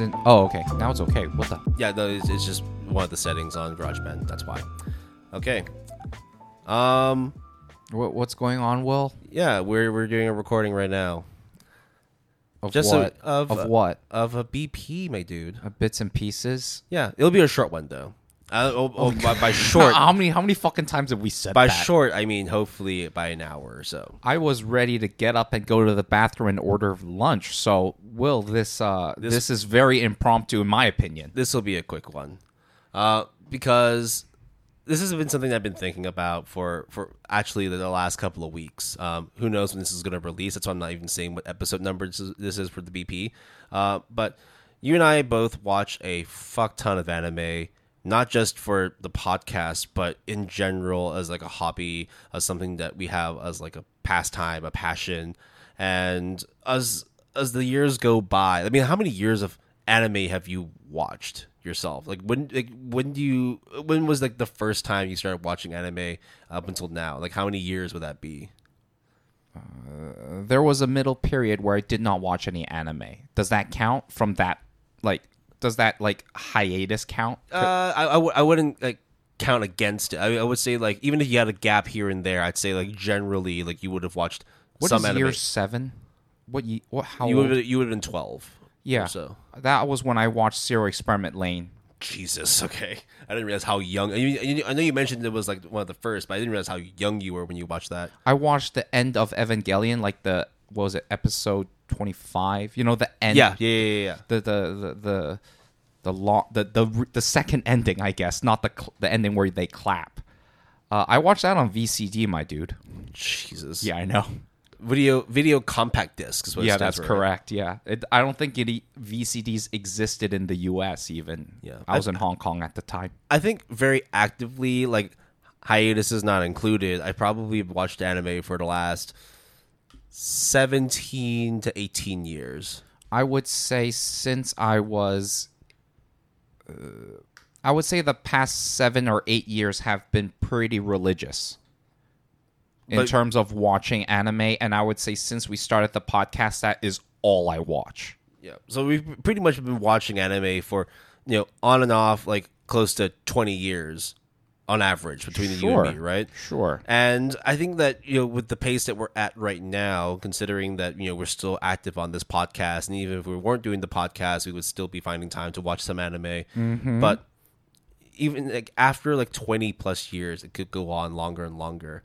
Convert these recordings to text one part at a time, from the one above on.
isn't. Oh, okay. Now it's okay. What the? Yeah, no, it's, it's just one of the settings on GarageBand. That's why. Okay. Um. What, what's going on, Will? Yeah, we're we're doing a recording right now Of Just what? of- of what? of a BP, my dude. Uh, bits and pieces. Yeah, it'll be a short one though. Uh, oh, oh, by, by short, how many? How many fucking times have we said by that? short, I mean hopefully by an hour or so. I was ready to get up and go to the bathroom and order lunch. So, Will, this uh, this, is very impromptu, in my opinion. This will be a quick one, uh, because this has been something I've been thinking about for for actually the, the last couple of weeks. Um, who knows when this is going to release? That's why I'm not even saying what episode number this is, this is for the BP. Uh, but you and I both watch a fuck ton of anime. Not just for the podcast, but in general as like a hobby, as something that we have as like a pastime, a passion, and as as the years go by. I mean, how many years of anime have you watched yourself? Like when like when do you when was like the first time you started watching anime up until now? Like how many years would that be? Uh, there was a middle period where I did not watch any anime. Does that count from that? Like, does that like hiatus count? Uh, I I, w- I wouldn't like count against it. I, I would say like even if you had a gap here and there, I'd say like generally like you would have watched What some is anime. year seven? What ye, what? How you old? would you would have been twelve. yeah, or so. that was when I watched Serial Experiment Lain. Jesus. Okay, I didn't realize how young. I, mean, I know you mentioned it was like one of the first, but I didn't realize how young you were when you watched that. I watched the end of Evangelion, like the what was it, episode twenty five? You know the end. Yeah, yeah, yeah, yeah. The the the the the long the the the second ending, I guess, not the cl- the ending where they clap. Uh, I watched that on VCD, my dude. Jesus. Yeah, I know. Video video compact disc is what. yeah, that's for, right? correct. Yeah, it, I don't think any VCDs existed in the U.S. Even. Yeah. I was in Hong Kong at the time. I think very actively, like hiatus is not included. I probably watched anime for the last seventeen to eighteen years. I would say since I was, uh, I would say the past seven or eight years have been pretty religious in But- terms of watching anime, and I would say since we started the podcast, that is all I watch. Yeah. So we've pretty much been watching anime for you know on and off like close to twenty years on average between the you and me, right? Sure. And I think that you know, with the pace that we're at right now, considering that you know we're still active on this podcast, and even if we weren't doing the podcast, we would still be finding time to watch some anime. Mm-hmm. But even like after like twenty plus years, it could go on longer and longer.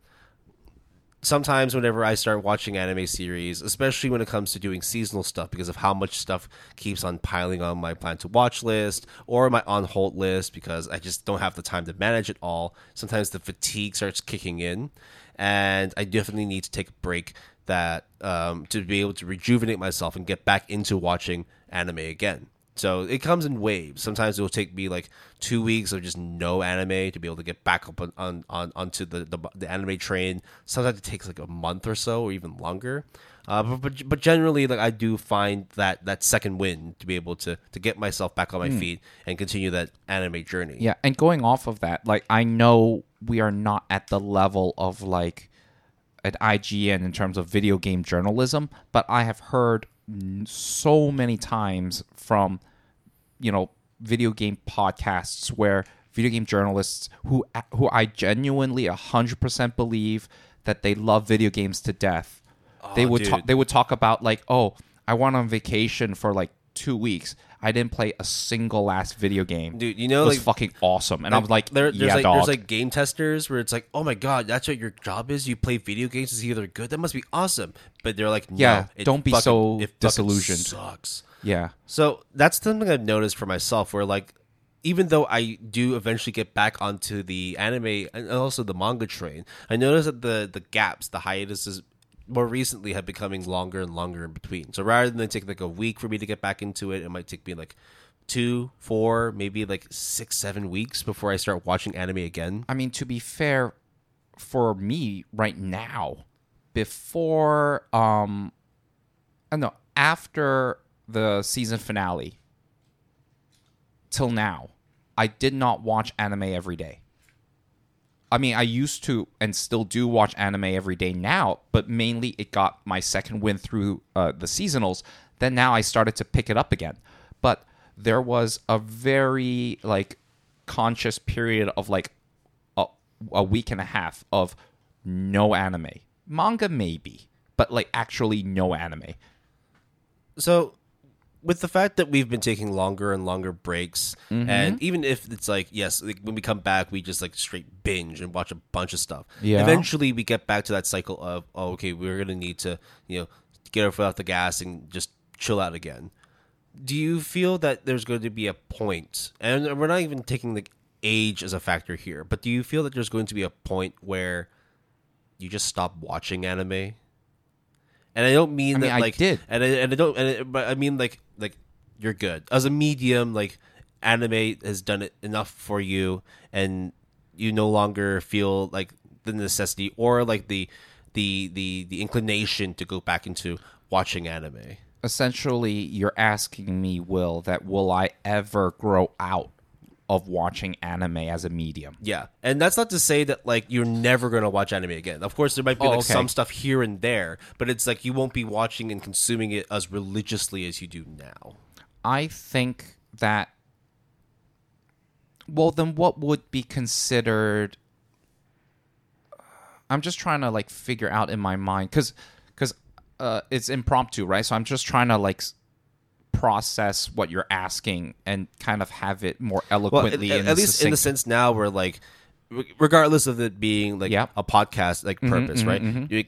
Sometimes, whenever I start watching anime series, especially when it comes to doing seasonal stuff, because of how much stuff keeps on piling on my plan to watch list or my on hold list, because I just don't have the time to manage it all. Sometimes the fatigue starts kicking in, and I definitely need to take a break that um, to be able to rejuvenate myself and get back into watching anime again. So it comes in waves. Sometimes it will take me like two weeks of just no anime to be able to get back up on, on, on onto the, the the anime train. Sometimes it takes like a month or so, or even longer. Uh, but, but but generally, like I do find that that second win to be able to to get myself back on my feet and continue that anime journey. Yeah, and going off of that, like I know we are not at the level of like at IGN in terms of video game journalism, but I have heard so many times from you know video game podcasts where video game journalists who who I genuinely 100% believe that they love video games to death. they Oh, would dude. talk they would talk about like, "Oh, I went on vacation for like 2 weeks. I didn't play a single last video game." Dude, you know, it was like- fucking awesome. And I was like, there, there's yeah, like dog. there's like game testers where it's like, oh my god, that's what your job is. You play video games to see if they're good. That must be awesome. But they're like, no, Yeah, don't be fucking- so disillusioned. Sucks. yeah. So that's something I've noticed for myself, where like, even though I do eventually get back onto the anime and also the manga train, I notice that the the gaps, the hiatuses, more recently have becoming longer and longer in between. So rather than take like a week for me to get back into it, it might take me like two, four, maybe like six, seven weeks before I start watching anime again. I mean, to be fair, for me right now, before um, I don't know after the season finale till now, I did not watch anime every day. I mean, I used to and still do watch anime every day now, but mainly it got my second win through uh, the seasonals. Then now I started to pick it up again. But there was a very like conscious period of like a, a week and a half of no anime. Manga maybe, but like actually no anime. So, with the fact that we've been taking longer and longer breaks, Mm-hmm. and even if it's like, yes, like when we come back, we just like straight binge and watch a bunch of stuff. Yeah. Eventually, we get back to that cycle of, oh, okay, we're gonna need to, you know, get our foot off the gas and just chill out again. Do you feel that there's going to be a point, and we're not even taking the age as a factor here, but do you feel that there's going to be a point where you just stop watching anime? And I don't mean I mean, that I like did. and I, and I don't and it, but I mean like you're good as a medium like anime has done it enough for you and you no longer feel like the necessity or like the the the the inclination to go back into watching anime. Essentially, you're asking me, Will, that will I ever grow out of watching anime as a medium? Yeah, and that's not to say that like you're never going to watch anime again. Of course, there might be Oh, like okay. some stuff here and there, but it's like you won't be watching and consuming it as religiously as you do now. I think that. Well, then what would be considered? I'm just trying to like figure out in my mind because because uh, it's impromptu, right? So I'm just trying to like process what you're asking and kind of have it more Well, eloquently. at, and at least in the sense now where like, regardless of it being like Yep. a podcast like mm-hmm, purpose, mm-hmm, right? Mm-hmm. You-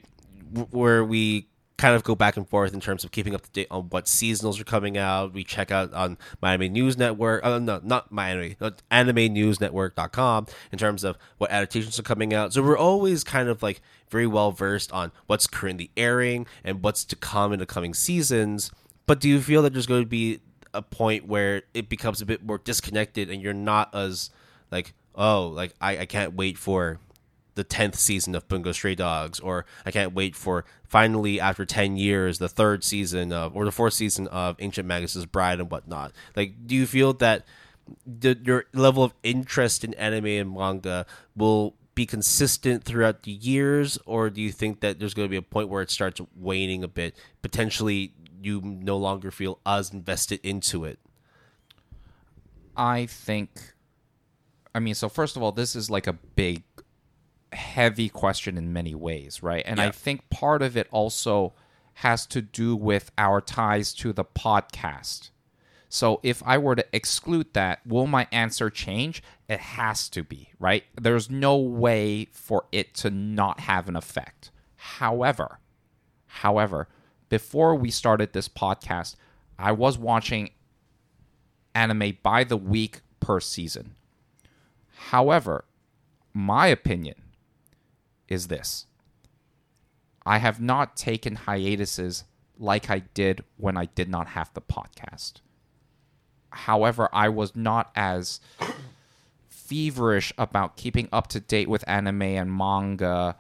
w- where we kind of go back and forth in terms of keeping up to date on what seasonals are coming out. We check out on Miami News Network. Uh, no, not Miami, not Anime News Network.com in terms of what adaptations are coming out. So we're always kind of like very well versed on what's currently airing and what's to come in the coming seasons. But do you feel that there's going to be a point where it becomes a bit more disconnected and you're not as like, oh, like I, I can't wait for the tenth season of Bungo Stray Dogs, or I can't wait for finally after ten years the third season of or the fourth season of Ancient Magus' Bride and whatnot. Like, do you feel that the, your level of interest in anime and manga will be consistent throughout the years, or do you think that there's going to be a point where it starts waning a bit? Potentially, you no longer feel as invested into it. I think I mean, so first of all, this is like a big heavy question in many ways, right? And I think part of it also has to do with our ties to the podcast. So if I were to exclude that, will my answer change? It has to be, right? There's no way for it to not have an effect. However, however, before we started this podcast, I was watching anime by the week per season. However, my opinion is this I have not taken hiatuses like I did when I did not have the podcast. However, I was not as feverish about keeping up to date with anime and manga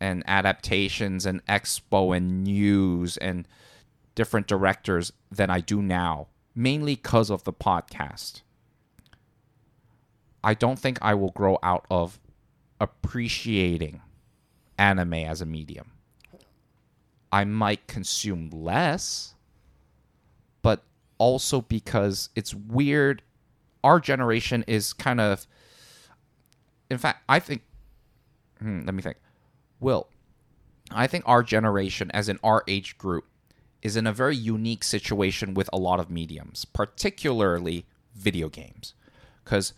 and adaptations and expo and news and different directors than I do now, mainly because of the podcast. I don't think I will grow out of appreciating anime as a medium. I might consume less, but also because it's weird. Our generation is kind of. In fact, I think. hmm, let me think. Will, I think our generation, as in our age group, is in a very unique situation with a lot of mediums, particularly video games. Because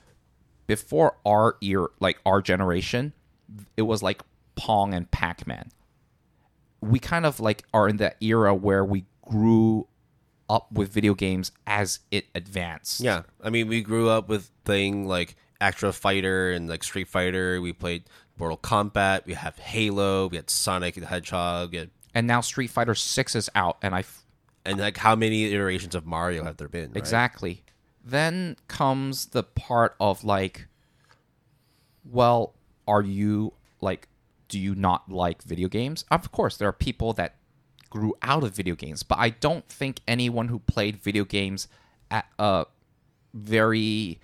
before our ear, like our generation, it was like Pong and Pac Man. We kind of like are in that era where we grew up with video games as it advanced. Yeah, I mean, we grew up with thing like Actra Fighter and like Street Fighter. We played Mortal Kombat. We have Halo. We had Sonic the Hedgehog. Had, And now Street Fighter 6 is out, and I f- and like, how many iterations of Mario have there been? right? Exactly. Then comes the part of like, well, are you like, do you not like video games? Of course, there are people that grew out of video games, but I don't think anyone who played video games at a very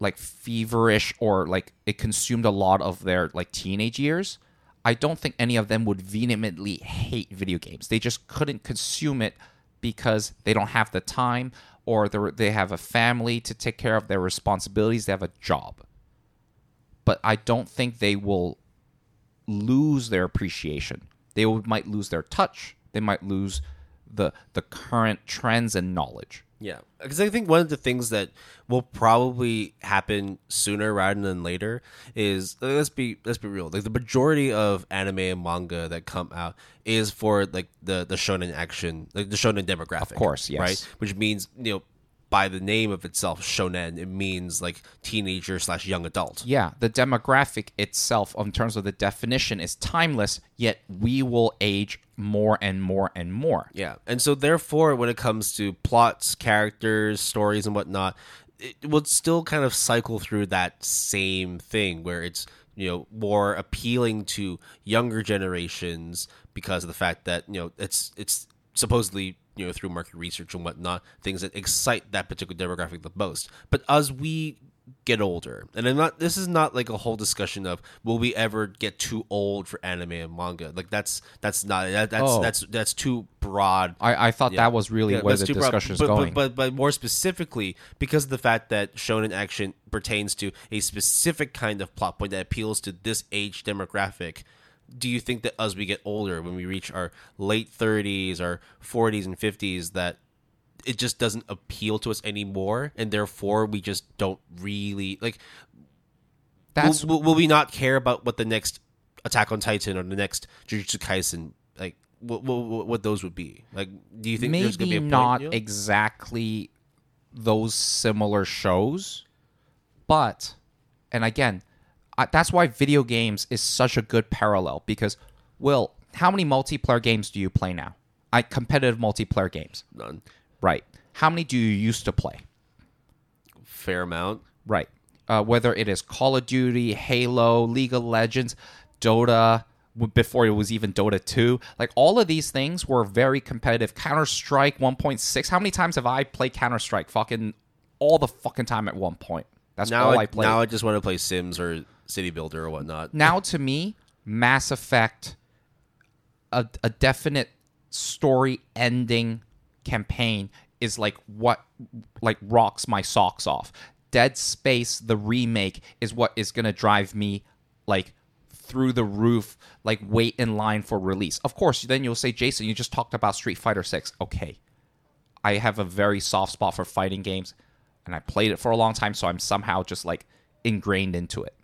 like feverish or like it consumed a lot of their like teenage years. I don't think any of them would vehemently hate video games. They just couldn't consume it because they don't have the time or they have a family to take care of, their responsibilities, they have a job. But I don't think they will lose their appreciation. They might lose their touch. They might lose the the current trends and knowledge. Yeah, because I think one of the things that will probably happen sooner rather than later is uh, let's be let's be real. Like the majority of anime and manga that come out is for like the the shonen action, like the shonen demographic. Of course, yes. right. Which means you know by the name of itself, shonen, it means like teenager slash young adult. Yeah, the demographic itself, in terms of the definition, is timeless. Yet we will age more and more and more. Yeah, and so therefore, when it comes to plots, characters, stories, and whatnot, it would still kind of cycle through that same thing where it's you know more appealing to younger generations because of the fact that you know it's it's supposedly you know through market research and whatnot things that excite that particular demographic the most. But as we get older, and I'm not. This is not like a whole discussion of will we ever get too old for anime and manga. Like that's that's not that, that's Oh. that's that's too broad I, I thought yeah. that was really Yeah, where the discussion is but, going. But, but but more specifically, because of the fact that shonen action pertains to a specific kind of plot point that appeals to this age demographic, do you think that as we get older, when we reach our late thirties, our forties and fifties, that it just doesn't appeal to us anymore, and therefore we just don't really like. That's will, will, we not care about what the next Attack on Titan or the next Jujutsu Kaisen like? What, what, what those would be like? Do you think there's gonna maybe be a not point, you know? exactly those similar shows, but and again, I, that's why video games is such a good parallel because, Will, how many multiplayer games do you play now? I competitive multiplayer games, None. right? How many do you used to play? fair amount. Right. Uh, whether it is Call of Duty, Halo, League of Legends, Dota, before it was even Dota 2. Like all of these things were very competitive. Counter Strike 1.6. How many times have I played Counter Strike? Fucking all the fucking time at one point. That's Now all I, I played. now I just want to play Sims or City Builder or whatnot. now to me, Mass Effect, a, a definite story ending campaign is like what like rocks my socks off. Dead Space, the remake, is what is gonna drive me like through the roof, like wait in line for release. Of course, then you'll say, Jason, you just talked about Street Fighter Six. Okay, I have a very soft spot for fighting games, and I played it for a long time, so I'm somehow just like ingrained into it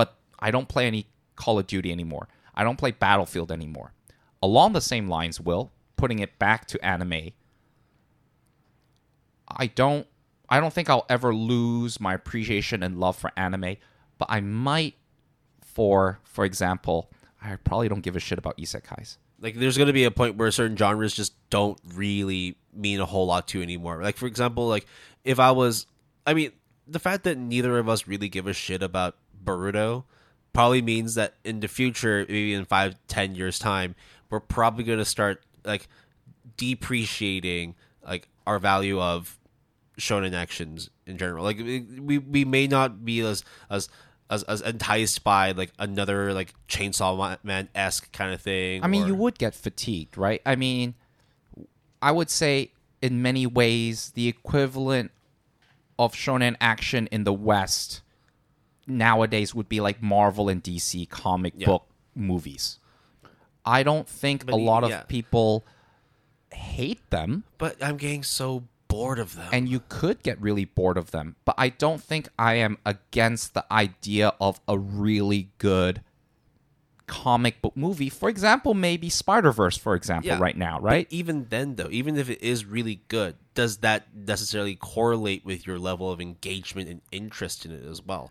but I don't play any Call of Duty anymore. I don't play Battlefield anymore. Along the same lines, Will, putting it back to anime, I don't I don't think I'll ever lose my appreciation and love for anime, but I might for for example, I probably don't give a shit about isekais. Like, there's going to be a point where certain genres just don't really mean a whole lot to you anymore. Like, for example, like if I was, I mean, the fact that neither of us really give a shit about Boruto probably means that in the future, maybe in five, ten years time, we're probably going to start like depreciating like our value of shonen actions in general. Like we we may not be as as as, as enticed by like another like Chainsaw Man esque kind of thing. I mean, or- you would get fatigued, right? I mean, I would say in many ways the equivalent of shonen action in the West nowadays would be like Marvel and DC comic Yeah. book movies. I don't think But a lot of yeah. people hate them, but I'm getting so bored of them. and you could get really bored of them. But I don't think I am against the idea of a really good comic book movie. For example, maybe Spider Verse, for example, Yeah. right now, right? Even then, though, even if it is really good, does that necessarily correlate with your level of engagement and interest in it as well?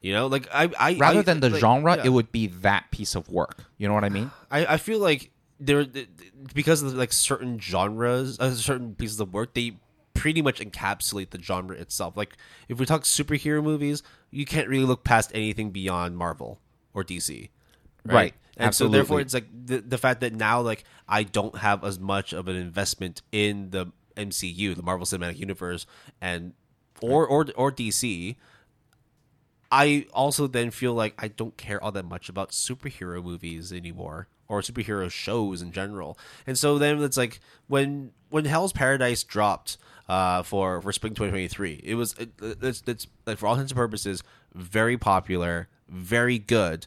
You know, like I, I rather I- than the like, genre, yeah. it would be that piece of work. You know what I mean? I, I feel like there because of like certain genres, uh, certain pieces of work, they pretty much encapsulate the genre itself. Like if we talk superhero movies, you can't really look past anything beyond Marvel or DC, right? Right. And Absolutely. so therefore, it's like the the fact that now like I don't have as much of an investment in the MCU, the Marvel Cinematic Universe, and or or or DC. I also then feel like I don't care all that much about superhero movies anymore or superhero shows in general. And so then it's like when when Hell's Paradise dropped uh, for for spring 2023, it was it, it's, it's like for all intents and purposes very popular, very good.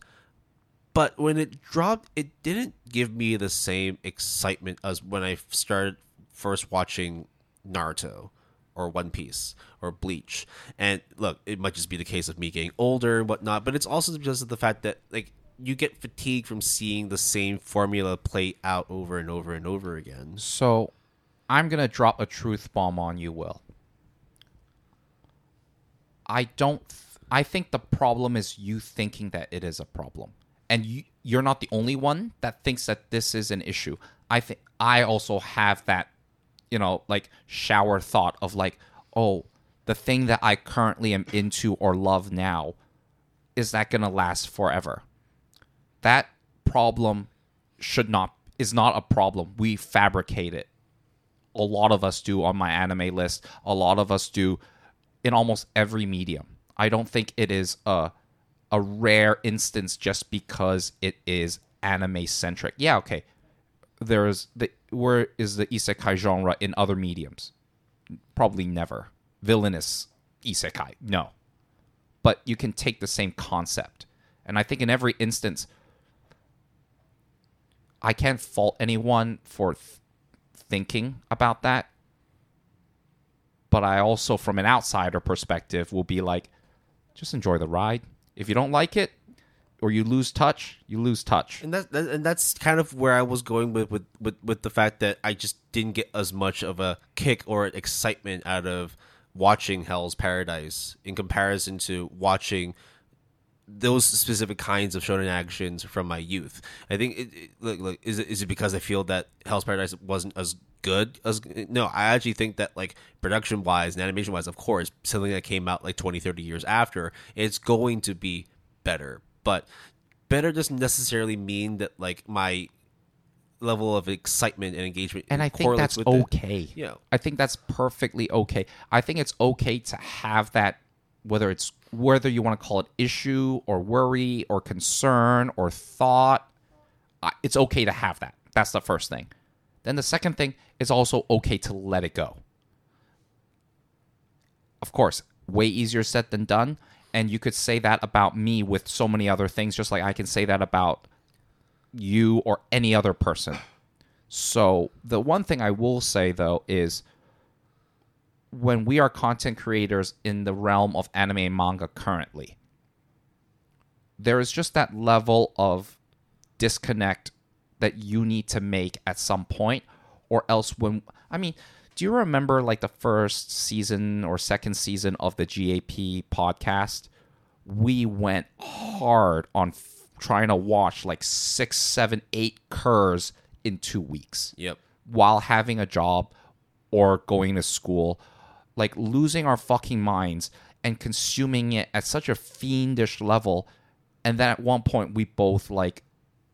But when it dropped, it didn't give me the same excitement as when I started first watching Naruto or One Piece or Bleach. And look, it might just be the case of me getting older and whatnot, but it's also because of the fact that like you get fatigued from seeing the same formula play out over and over and over again. So, I'm gonna drop a truth bomb on you, Will. I don't. Th- I think the problem is you thinking that it is a problem, and you you're not the only one that thinks that this is an issue. I think I also have that, you know, like shower thought of like, oh, the thing that I currently am into or love now, is that gonna last forever? That problem should not is not a problem. We fabricate it a lot of us do on MyAnimeList. A lot of us do in almost every medium. I don't think it is a a rare instance just because it is anime centric. Yeah, okay. There is the where is the isekai genre in other mediums? Probably never. Villainous isekai. No. But you can take the same concept. And I think in every instance I can't fault anyone for th- thinking about that. But I also, from an outsider perspective, will be like, just enjoy the ride. If you don't like it, or you lose touch, you lose touch. And that, that and that's kind of where I was going with, with with with the fact that I just didn't get as much of a kick or excitement out of watching Hell's Paradise in comparison to watching those specific kinds of shonen actions from my youth. I think it, it look, look is it is it because I feel that Hell's Paradise wasn't as good as no, I actually think that like production wise and animation wise, of course, something that came out like 20, 30 years after, it's going to be better. But better doesn't necessarily mean that like my level of excitement and engagement and I think that's okay. Yeah. I think that's perfectly okay. I think it's okay to have that, whether it's whether you want to call it issue or worry or concern or thought. It's okay to have that. That's the first thing. Then the second thing is also okay to let it go. Of course, way easier said than done. And you could say that about me with so many other things, just like I can say that about you or any other person. So, the one thing I will say though is when we are content creators in the realm of anime and manga currently, there is just that level of disconnect that you need to make at some point, or else when I mean, do you remember like the first season or second season of the GAP podcast? We went hard on f- trying to watch like six, seven, eight cours in two weeks Yep. while having a job or going to school, like losing our fucking minds and consuming it at such a fiendish level. And then at one point, we both like,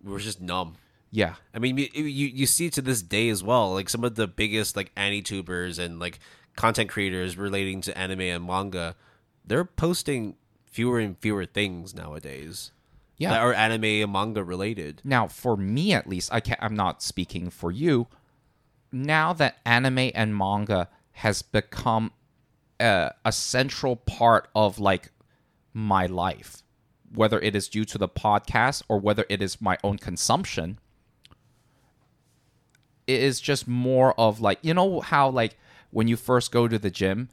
We were just numb. yeah, I mean, you, you you see to this day as well, like some of the biggest like anitubers and like content creators relating to anime and manga, they're posting fewer and fewer things nowadays. Yeah. that are anime and manga related. Now, for me at least, I can't, I'm not speaking for you. Now that anime and manga has become a, a central part of like my life, whether it is due to the podcast or whether it is my own consumption, it is just more of like you know how like when you first go to the gym,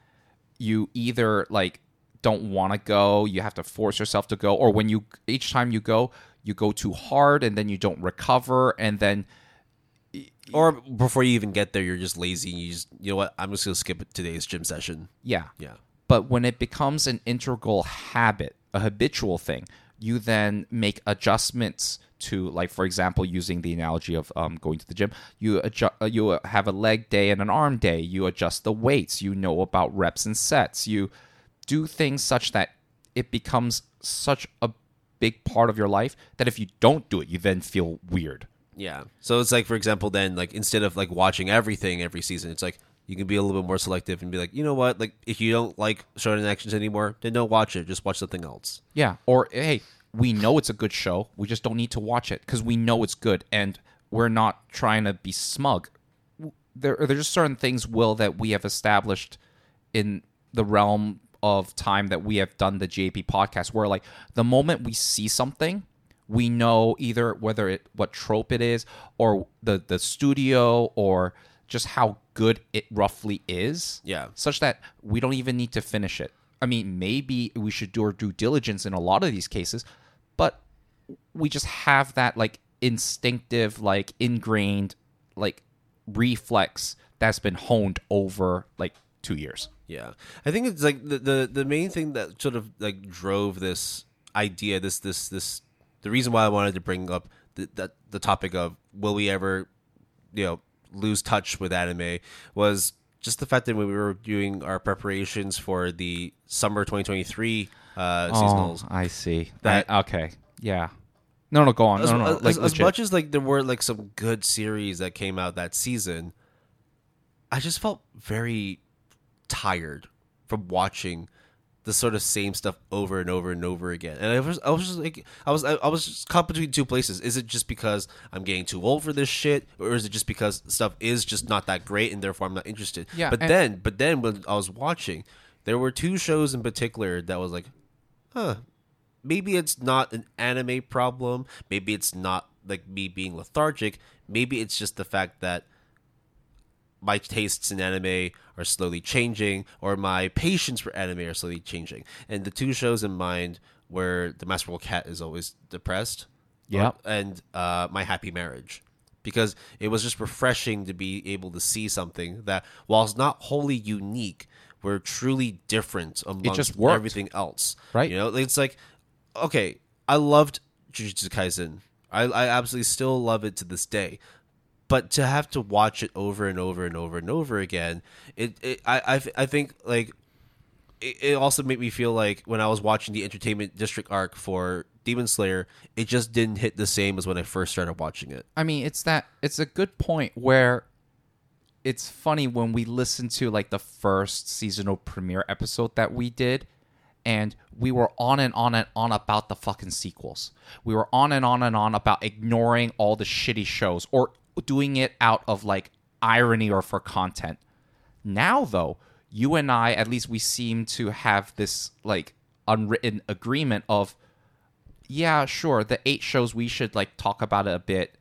you either like don't want to go, you have to force yourself to go, or when you each time you go, you go too hard and then you don't recover and then Or before you even get there, you're just lazy. And you just you know what? I'm just gonna skip today's gym session. yeah. Yeah, But when it becomes an integral habit, a habitual thing, you then make adjustments to, like, for example, using the analogy of um, going to the gym, you adjust, uh, you have a leg day and an arm day. You adjust the weights. You know about reps and sets. You do things such that it becomes such a big part of your life that if you don't do it, you then feel weird. Yeah. So it's like, for example, then like instead of like watching everything every season, it's like you can be a little bit more selective and be like, you know what? Like if you don't like shonen actions anymore, then don't watch it. Just watch something else. Yeah. Or hey, we know it's a good show. We just don't need to watch it because we know it's good, and we're not trying to be smug. There, are there's just certain things, Will, that we have established in the realm of time that we have done the JP podcast, where like the moment we see something, we know either whether it what trope it is, or the the studio, or just how good it roughly is. Yeah. Such that we don't even need to finish it. I mean, maybe we should do our due diligence in a lot of these cases, but we just have that like instinctive, like ingrained, like reflex that's been honed over like two years. Yeah, I think it's like the, the the main thing that sort of like drove this idea, this this this the reason why I wanted to bring up the the, the topic of will we ever, you know, lose touch with anime was just the fact that when we were doing our preparations for the summer 2023 uh, seasonals, Oh, I see. That- I- okay. Yeah. No, no, go on. as, no, no, as- Like, as much as like there were like some good series that came out that season, I just felt very tired from watching the sort of same stuff over and over and over again. And I was I was just like I was I, was just caught between two places. Is it just because I'm getting too old for this shit, or is it just because stuff is just not that great and therefore I'm not interested? Yeah, But and- then but then when I was watching, there were two shows in particular that was like, huh, maybe it's not an anime problem. Maybe it's not like me being lethargic. Maybe it's just the fact that my tastes in anime are slowly changing, or my patience for anime are slowly changing. And the two shows in mind where the masterful cat is always depressed, Yep. and uh, my happy marriage, because it was just refreshing to be able to see something that, whilst not wholly unique, were truly different amongst everything else. Right. You know, it's like, okay, I loved Jujutsu Kaisen. I, I absolutely still love it to this day. But to have to watch it over and over and over and over again, it, it I, I, I think like it, it also made me feel like when I was watching the Entertainment District arc for Demon Slayer, it just didn't hit the same as when I first started watching it. I mean, it's that it's a good point where it's funny when we listen to like the first seasonal premiere episode that we did and we were on and on and on about the fucking sequels. We were on and on and on about ignoring all the shitty shows or doing it out of like irony or for content. Now though, you and I at least we seem to have this like unwritten agreement of yeah, sure, the eight shows we should like talk about it a bit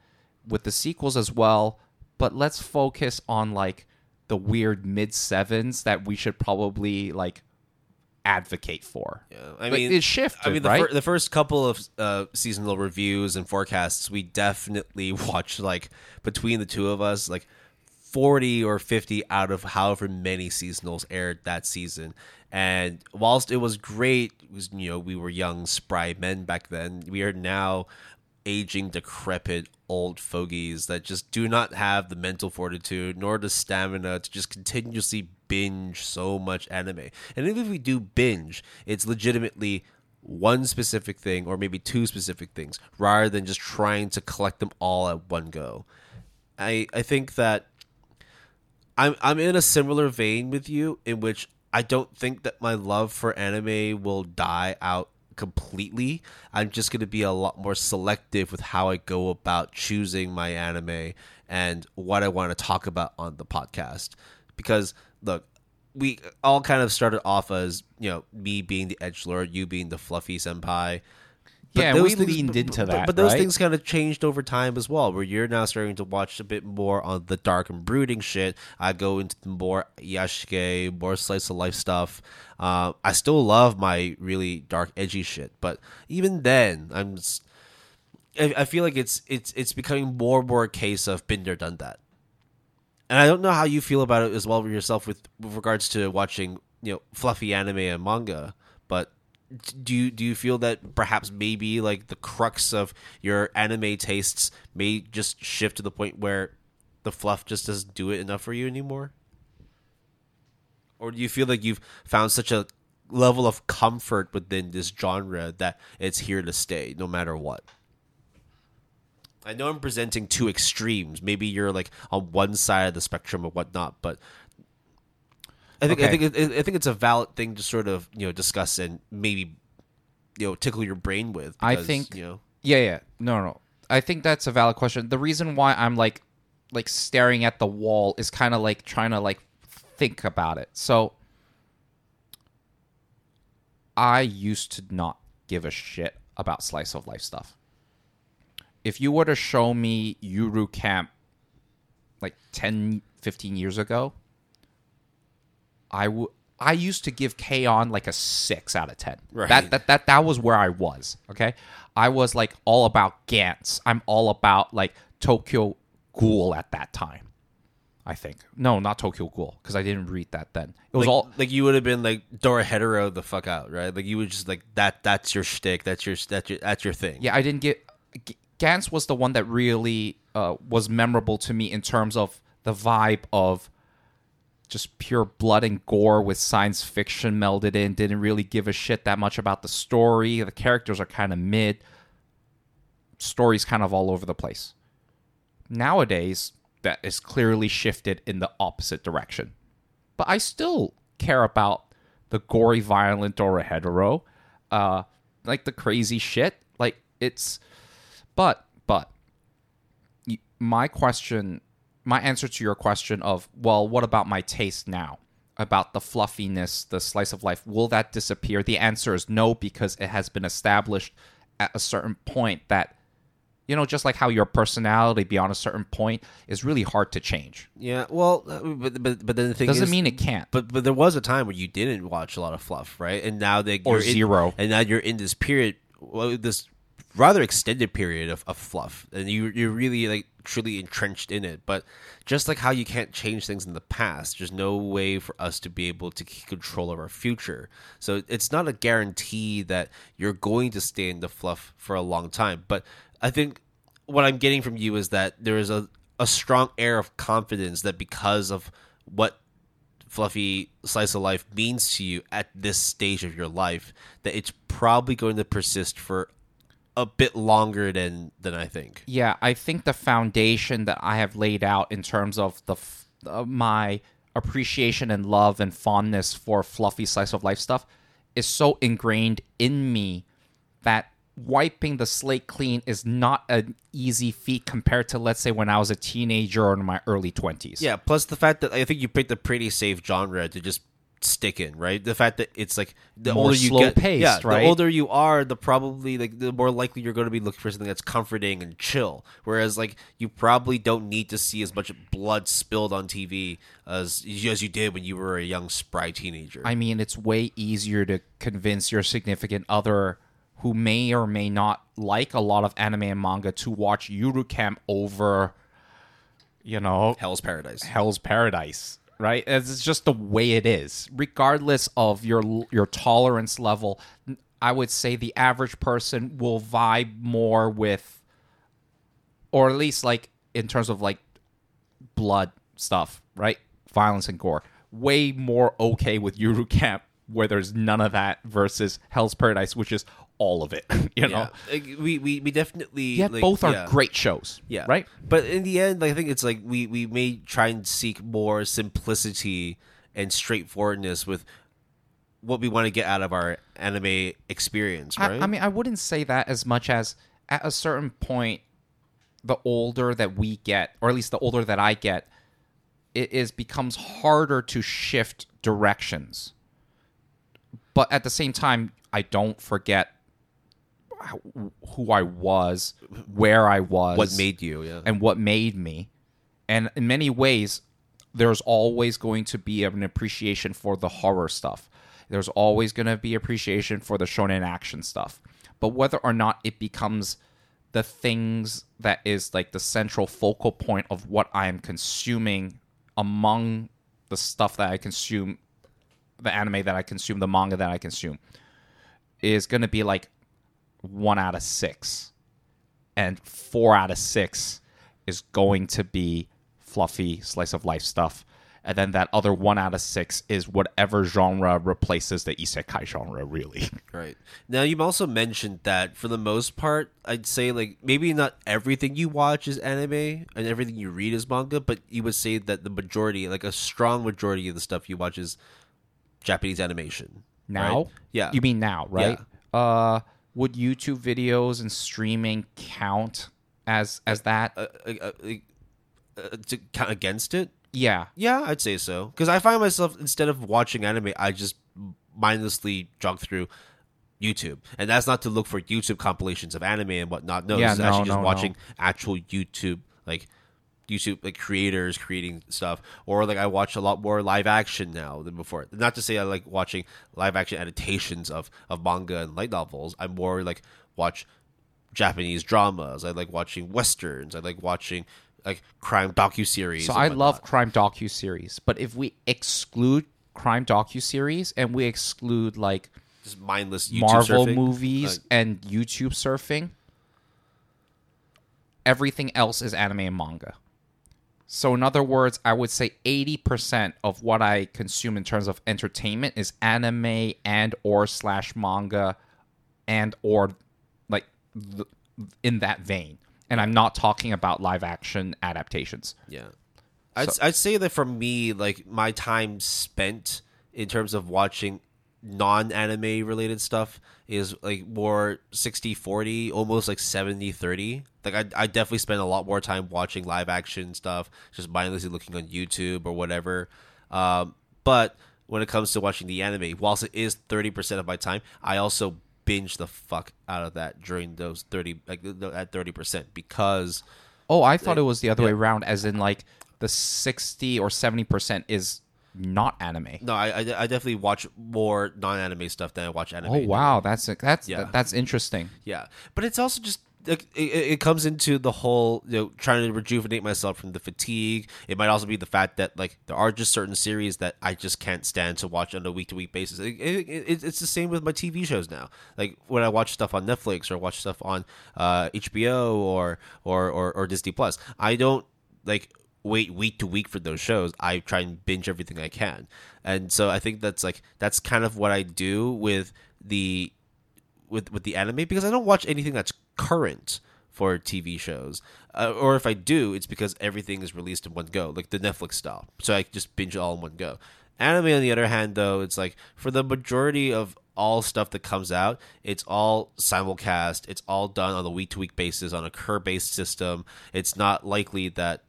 with the sequels as well, but let's focus on like the weird mid sevens that we should probably like advocate for. Yeah, I Like, mean, it shifted, I mean, the, right? fir- the first couple of uh, seasonal reviews and forecasts, we definitely watched like between the two of us, like forty or fifty out of however many seasonals aired that season. And whilst it was great, it was you know we were young, spry men back then. We are now aging, decrepit old fogies that just do not have the mental fortitude nor the stamina to just continuously binge so much anime. And even if we do binge, it's legitimately one specific thing or maybe two specific things rather than just trying to collect them all at one go. I I think that I'm I'm in a similar vein with you in which I don't think that my love for anime will die out completely. I'm just going to be a lot more selective with how I go about choosing my anime and what I want to talk about on the podcast. Because look, we all kind of started off as you know me being the edge lord, you being the fluffy senpai. But Yeah, those we leaned into that, But those right? things kind of changed over time as well, where you're now starting to watch a bit more on the dark and brooding shit. I go into the more iyashikei, more slice of life stuff. Uh, I still love my really dark, edgy shit, but even then, I'm. I feel like it's it's it's becoming more and more a case of been there, done that. And I don't know how you feel about it as well yourself with, with regards to watching you know fluffy anime and manga, but do you do you feel that perhaps maybe like the crux of your anime tastes may just shift to the point where the fluff just doesn't do it enough for you anymore? Or do you feel like you've found such a level of comfort within this genre that it's here to stay no matter what? I know I'm presenting two extremes. Maybe you're like on one side of the spectrum or whatnot, but I think I think it, I think it's a valid thing to sort of you know discuss and maybe you know tickle your brain with. I think- you know Yeah, yeah. No, no, no. I think that's a valid question. The reason why I'm like like staring at the wall is kind of like trying to like think about it. So I used to not give a shit about slice of life stuff. If you were to show me Yuru Camp like 10, 15 years ago, I would I used to give K-On like a 6 out of 10. Right. That, that that that was where I was, okay? I was like all about Gantz. I'm all about like Tokyo Ghoul at that time. I think. No, not Tokyo Ghoul because I didn't read that then. It was like, all like you would have been like Dorohedoro the fuck out, right? Like you would just like that. That's your shtick. That's your that's your that's your thing. Yeah, I didn't get. G- Gantz was the one that really uh, was memorable to me in terms of the vibe of just pure blood and gore with science fiction melded in. Didn't really give a shit that much about the story. The characters are kind of mid. Story's kind of all over the place. Nowadays, that is clearly shifted in the opposite direction. But I still care about the gory, violent, Dorohedoro, uh, like the crazy shit. Like it's, but but my question, my answer to your question of well, what about my taste now? About the fluffiness, the slice of life, will that disappear? The answer is no, because it has been established at a certain point that you know, just like how your personality beyond a certain point is really hard to change. Yeah. Well, uh, but but but then the thing Doesn't is, mean it can't. But but there was a time where you didn't watch a lot of fluff, right? And now they or you're in- zero. and now you're in this period, well, this rather extended period of, of fluff, and you you're really like truly entrenched in it. But just like how you can't change things in the past, there's no way for us to be able to keep control of our future. So it's not a guarantee that you're going to stay in the fluff for a long time. But I think what I'm getting from you is that there is a a strong air of confidence that because of what fluffy slice of life means to you at this stage of your life that it's probably going to persist for a bit longer than than I think. Yeah, I think the foundation that I have laid out in terms of the uh, my appreciation and love and fondness for fluffy slice of life stuff is so ingrained in me that wiping the slate clean is not an easy feat compared to let's say when I was a teenager or in my early 20s. Yeah, plus the fact that I think you picked a pretty safe genre to just stick in, right? The fact that it's like the More older you slow get, paced, yeah, right? the older you are, the probably like the more likely you're going to be looking for something that's comforting and chill. Whereas like you probably don't need to see as much blood spilled on TV as as you did when you were a young spry teenager. I mean, it's way easier to convince your significant other who may or may not like a lot of anime and manga to watch Yuru Camp over, you know, Hell's Paradise. Hell's Paradise, right? It's just the way it is. Regardless of your your tolerance level, I would say the average person will vibe more with, or at least like in terms of like blood stuff, right? Violence and gore. Way more okay with Yuru Camp where there's none of that versus Hell's Paradise, which is all of it. you know, Yeah, like, we, we we definitely yet like, both are yeah. great shows. Yeah. right. But in the end, I think it's like we, we may try and seek more simplicity and straightforwardness with what we want to get out of our anime experience, right? I, I mean, I wouldn't say that as much as at a certain point, the older that we get, or at least the older that I get, it is becomes harder to shift directions. But at the same time, I don't forget how, who I was, where I was, what made you, yeah. and what made me. And in many ways, there's always going to be an appreciation for the horror stuff. There's always going to be appreciation for the shonen action stuff. But whether or not it becomes the things that is like the central focal point of what I am consuming among the stuff that I consume, the anime that I consume, the manga that I consume, is going to be like one out of six and four out of six is going to be fluffy slice of life stuff. And then that other one out of six is whatever genre replaces the isekai genre, really. Right. Now you've also mentioned that for the most part, I'd say like maybe not everything you watch is anime and everything you read is manga, but you would say that the majority, like a strong majority of the stuff you watch is Japanese animation. Now? Right? Yeah. You mean now, right? Yeah. Uh, would YouTube videos and streaming count as as that? Uh, uh, uh, uh, to count against it? yeah. Yeah, I'd say so. Because I find myself instead of watching anime, I just mindlessly jog through YouTube, and that's not to look for YouTube compilations of anime and whatnot. No, Yeah, this is no, actually just no, no. watching actual YouTube like. YouTube like creators creating stuff, or like I watch a lot more live action now than before. Not to say I like watching live action adaptations of of manga and light novels. I more like watch Japanese dramas. I like watching westerns. I like watching like crime docu series. So I love crime docu series, but if we exclude crime docu series and we exclude like just mindless YouTube Marvel surfing. movies Like, and YouTube surfing, everything else is anime and manga. So in other words, I would say 80% of what I consume in terms of entertainment is anime and or slash manga and or like th- in that vein. And I'm not talking about live action adaptations. yeah, I'd I'd say that for me, like my time spent in terms of watching non-anime related stuff is like more 60-40 almost like 70-30 like I, I definitely spend a lot more time watching live action stuff just mindlessly looking on youtube or whatever. Um, but when it comes to watching the anime whilst it is 30% of my time i also binge the fuck out of that during those 30 like at 30% because Oh, I thought it was the other way around, as in like the 60 or 70% is not anime. no i, I, I definitely watch more non-anime stuff than i watch anime Oh wow, that's that's Yeah. that's interesting. Yeah, but it's also just like it, it comes into the whole you know trying to rejuvenate myself from the fatigue. It might also be the fact that like there are just certain series that I just can't stand to watch on a week to week basis. It, it, it, it's the same with my TV shows now. Like when I watch stuff on Netflix or watch stuff on uh, HBO or, or or or Disney Plus, I don't like wait week to week for those shows. I try and binge everything I can, and so I think that's like that's kind of what I do with the with with the anime because I don't watch anything that's current for TV shows. Uh, or if I do, it's because everything is released in one go, like the Netflix style. So I just binge it all in one go. Anime, on the other hand, though, it's like for the majority of all stuff that comes out, it's all simulcast. It's all done on a week to week basis on a cour based system. It's not likely that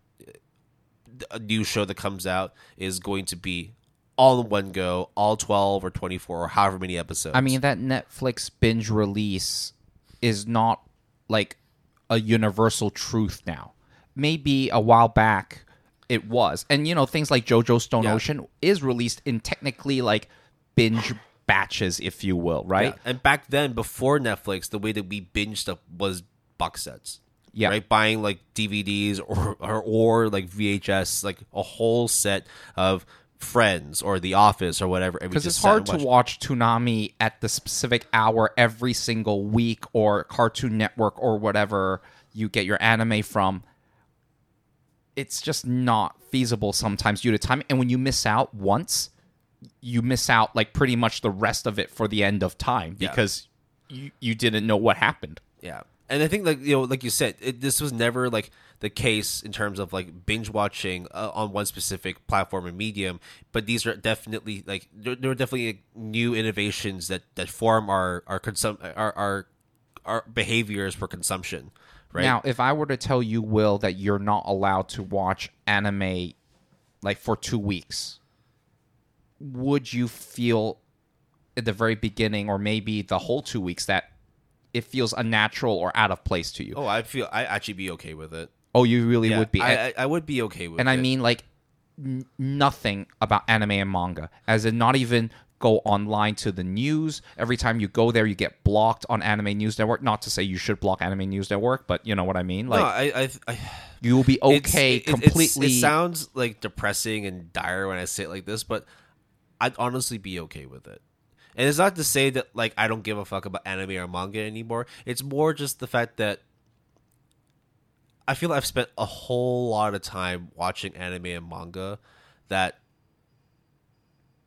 a new show that comes out is going to be all in one go, all 12 or 24 or however many episodes. I mean, that Netflix binge release is not like a universal truth now. Maybe a while back it was. And you know, things like JoJo Stone Yeah. Ocean is released in technically like binge batches, if you will, right? Yeah. And back then, before Netflix, the way that we binged stuff was box sets. Yeah. Right? Buying like DVDs or, or or like VHS, like a whole set of Friends or The Office or whatever. Because it's hard to watch Toonami at the specific hour every single week or Cartoon Network or whatever you get your anime from. It's just not feasible sometimes due to time. And when you miss out once, you miss out like pretty much the rest of it for the end of time Yeah. because you, you didn't know what happened. Yeah, and I think like you know, like you said, it, this was never like the case in terms of like binge watching uh, on one specific platform and medium. But these are definitely like there, there are definitely like, new innovations that that form our our consum our our our behaviors for consumption. Right Now, if I were to tell you, Will, that you're not allowed to watch anime like for two weeks, would you feel at the very beginning or maybe the whole two weeks that it feels unnatural or out of place to you? oh, I feel I actually be okay with it. Oh, you really Yeah, would be. I, I, I would be okay with it. and it. I mean, like, n- nothing about anime and manga, as in not even go online to the news. Every time you go there, you get blocked on Anime News Network. Not to say you should block Anime News Network, but you know what I mean. Like, no, I, I, I you will be okay it's- completely. it sounds like depressing and dire when I say it like this, but I'd honestly be okay with it. And it's not to say that like I don't give a fuck about anime or manga anymore. It's more just the fact that I feel I've spent a whole lot of time watching anime and manga that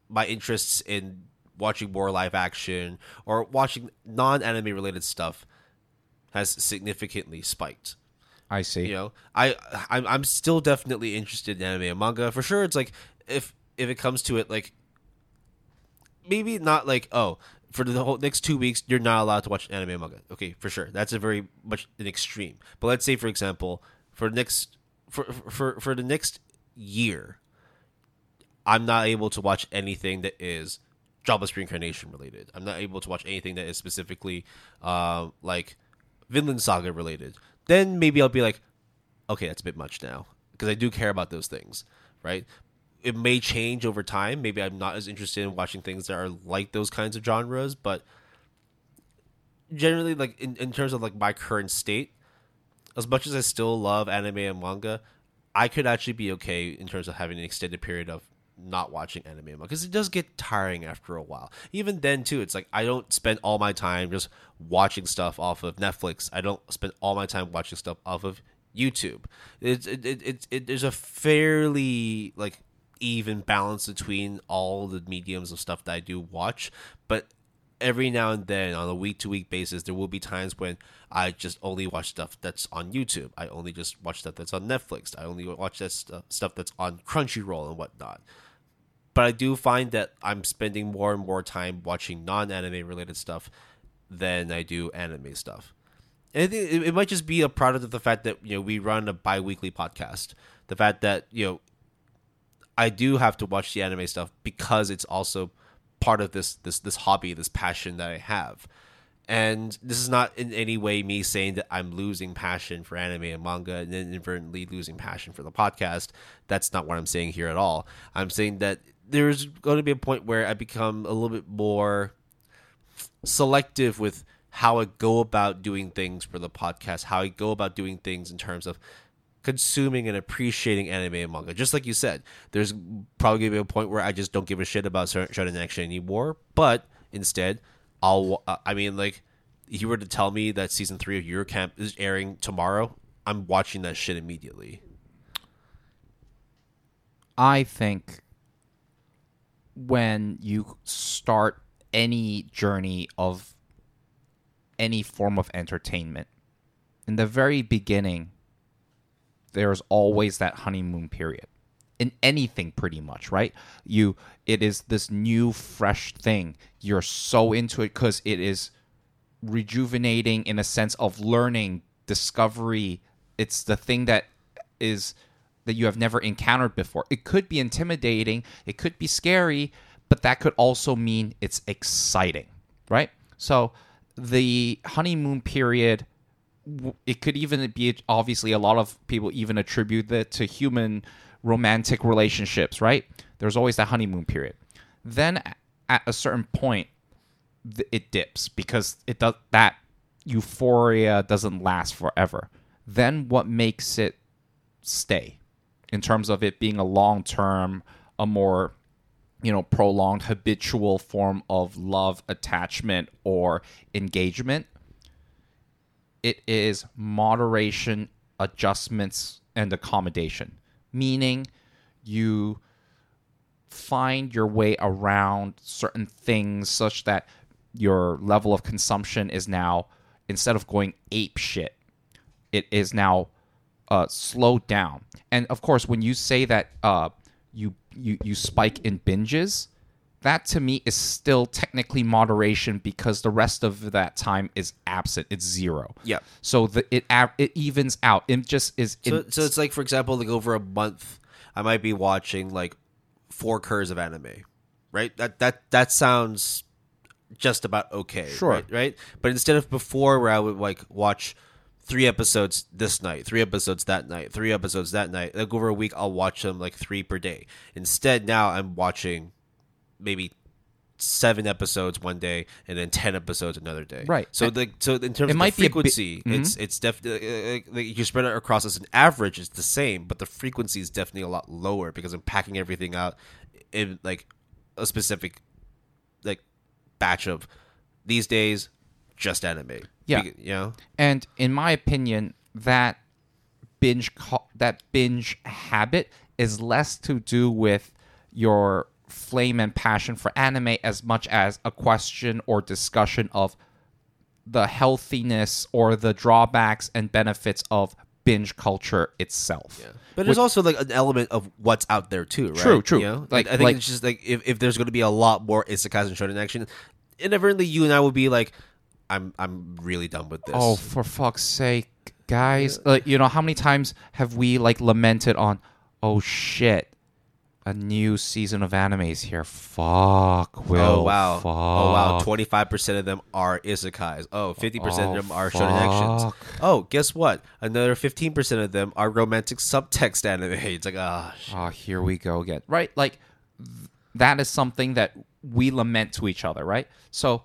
my interests in watching more live action or watching non-anime related stuff has significantly spiked I see. you know i I'm, I'm still definitely interested in anime and manga for sure it's like if if it comes to it like maybe not like oh for the whole next two weeks, you're not allowed to watch anime manga. Okay, for sure. That's a very much an extreme. But let's say, for example, for next for for for the next year, I'm not able to watch anything that is jobless reincarnation related. I'm not able to watch anything that is specifically uh, like Vinland Saga related. Then maybe I'll be like, okay, that's a bit much now because I do care about those things, right? It may change over time. Maybe I'm not as interested in watching things that are like those kinds of genres, but generally, like in, in terms of like my current state, as much as I still love anime and manga, I could actually be okay in terms of having an extended period of not watching anime and manga because it does get tiring after a while. Even then, too, it's like I don't spend all my time just watching stuff off of Netflix. I don't spend all my time watching stuff off of YouTube. It's it, it, it, it there's a fairly like even balance between all the mediums of stuff that I do watch, but every now and then on a week to week basis there will be times when I just only watch stuff that's on YouTube. I only just watch stuff that's on Netflix. I only watch that st- stuff that's on Crunchyroll and whatnot. But I do find that I'm spending more and more time watching non anime related stuff than I do anime stuff. And I think it, it might just be a product of the fact that you know we run a bi weekly podcast. The fact that you know I do have to watch the anime stuff because it's also part of this this this hobby, this passion that I have. And this is not in any way me saying that I'm losing passion for anime and manga and inadvertently losing passion for the podcast. That's not what I'm saying here at all. I'm saying that there's going to be a point where I become a little bit more selective with how I go about doing things for the podcast, how I go about doing things in terms of consuming and appreciating anime and manga. Just like you said, there's probably gonna be a point where I just don't give a shit about Shonen Action anymore. But instead, I'll. Uh, I mean, like, if you were to tell me that season three of Yuru Camp is airing tomorrow, I'm watching that shit immediately. I think when you start any journey of any form of entertainment, in the very beginning, there's always that honeymoon period in anything pretty much right? You it is this new fresh thing. You're so into it because it is rejuvenating in a sense of learning discovery. It's the thing that is that you have never encountered before. It could be intimidating it could be scary but that could also mean it's exciting right? So the honeymoon period it could even be obviously a lot of people even attribute that to human romantic relationships, right? There's always that honeymoon period. Then at a certain point, it dips because it does that euphoria doesn't last forever. Then what makes it stay in terms of it being a long term, a more you know prolonged habitual form of love attachment or engagement it is moderation, adjustments, and accommodation, meaning you find your way around certain things such that your level of consumption is now instead of going ape shit, it is now uh, slowed down. And of course, when you say that uh, you, you you spike in binges, that to me is still technically moderation because the rest of that time is absent. It's zero. Yeah. So the it it evens out. It just is. So, it, so it's like, for example, like over a month, I might be watching like four cours of anime, right? That that that sounds just about okay. Sure. Right, right. But instead of before, where I would like watch three episodes this night, three episodes that night, three episodes that night. Like over a week, I'll watch them like three per day. Instead, now I'm watching maybe seven episodes one day and then 10 episodes another day. Right. So the so in terms it of might the frequency bi- mm-hmm. it's it's definitely uh, like you spread it across as an average it's the same but the frequency is definitely a lot lower because i'm packing everything out in like a specific like batch of these days just anime. Yeah. You know? And in my opinion that binge that binge habit is less to do with your flame and passion for anime as much as a question or discussion of the healthiness or the drawbacks and benefits of binge culture itself. Yeah. But there's Which, also like an element of what's out there too, right? True, true. You know? Like, I think like, it's just like if, if there's going to be a lot more isekais and shonen action, inevitably you and I would be like, I'm I'm really done with this. Oh, for fuck's sake, guys! Like, you know, how many times have we like lamented on? Oh shit, a new season of animes here. Fuck, Will. Oh wow! Fuck. Oh wow! Twenty five percent of them are isekais. Oh, 50 percent Oh, of them are shonen actions. Oh, guess what? Another fifteen percent of them are romantic subtext anime. It's like ah, Oh, here we go again. Right? Like th- that is something that we lament to each other, right? So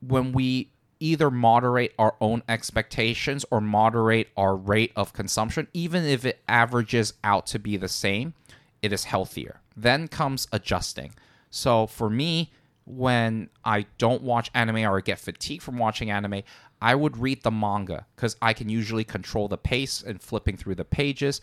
when we either moderate our own expectations or moderate our rate of consumption, even if it averages out to be the same, it is healthier. Then comes adjusting. So for me, when I don't watch anime or get fatigued from watching anime, I would read the manga because I can usually control the pace and flipping through the pages.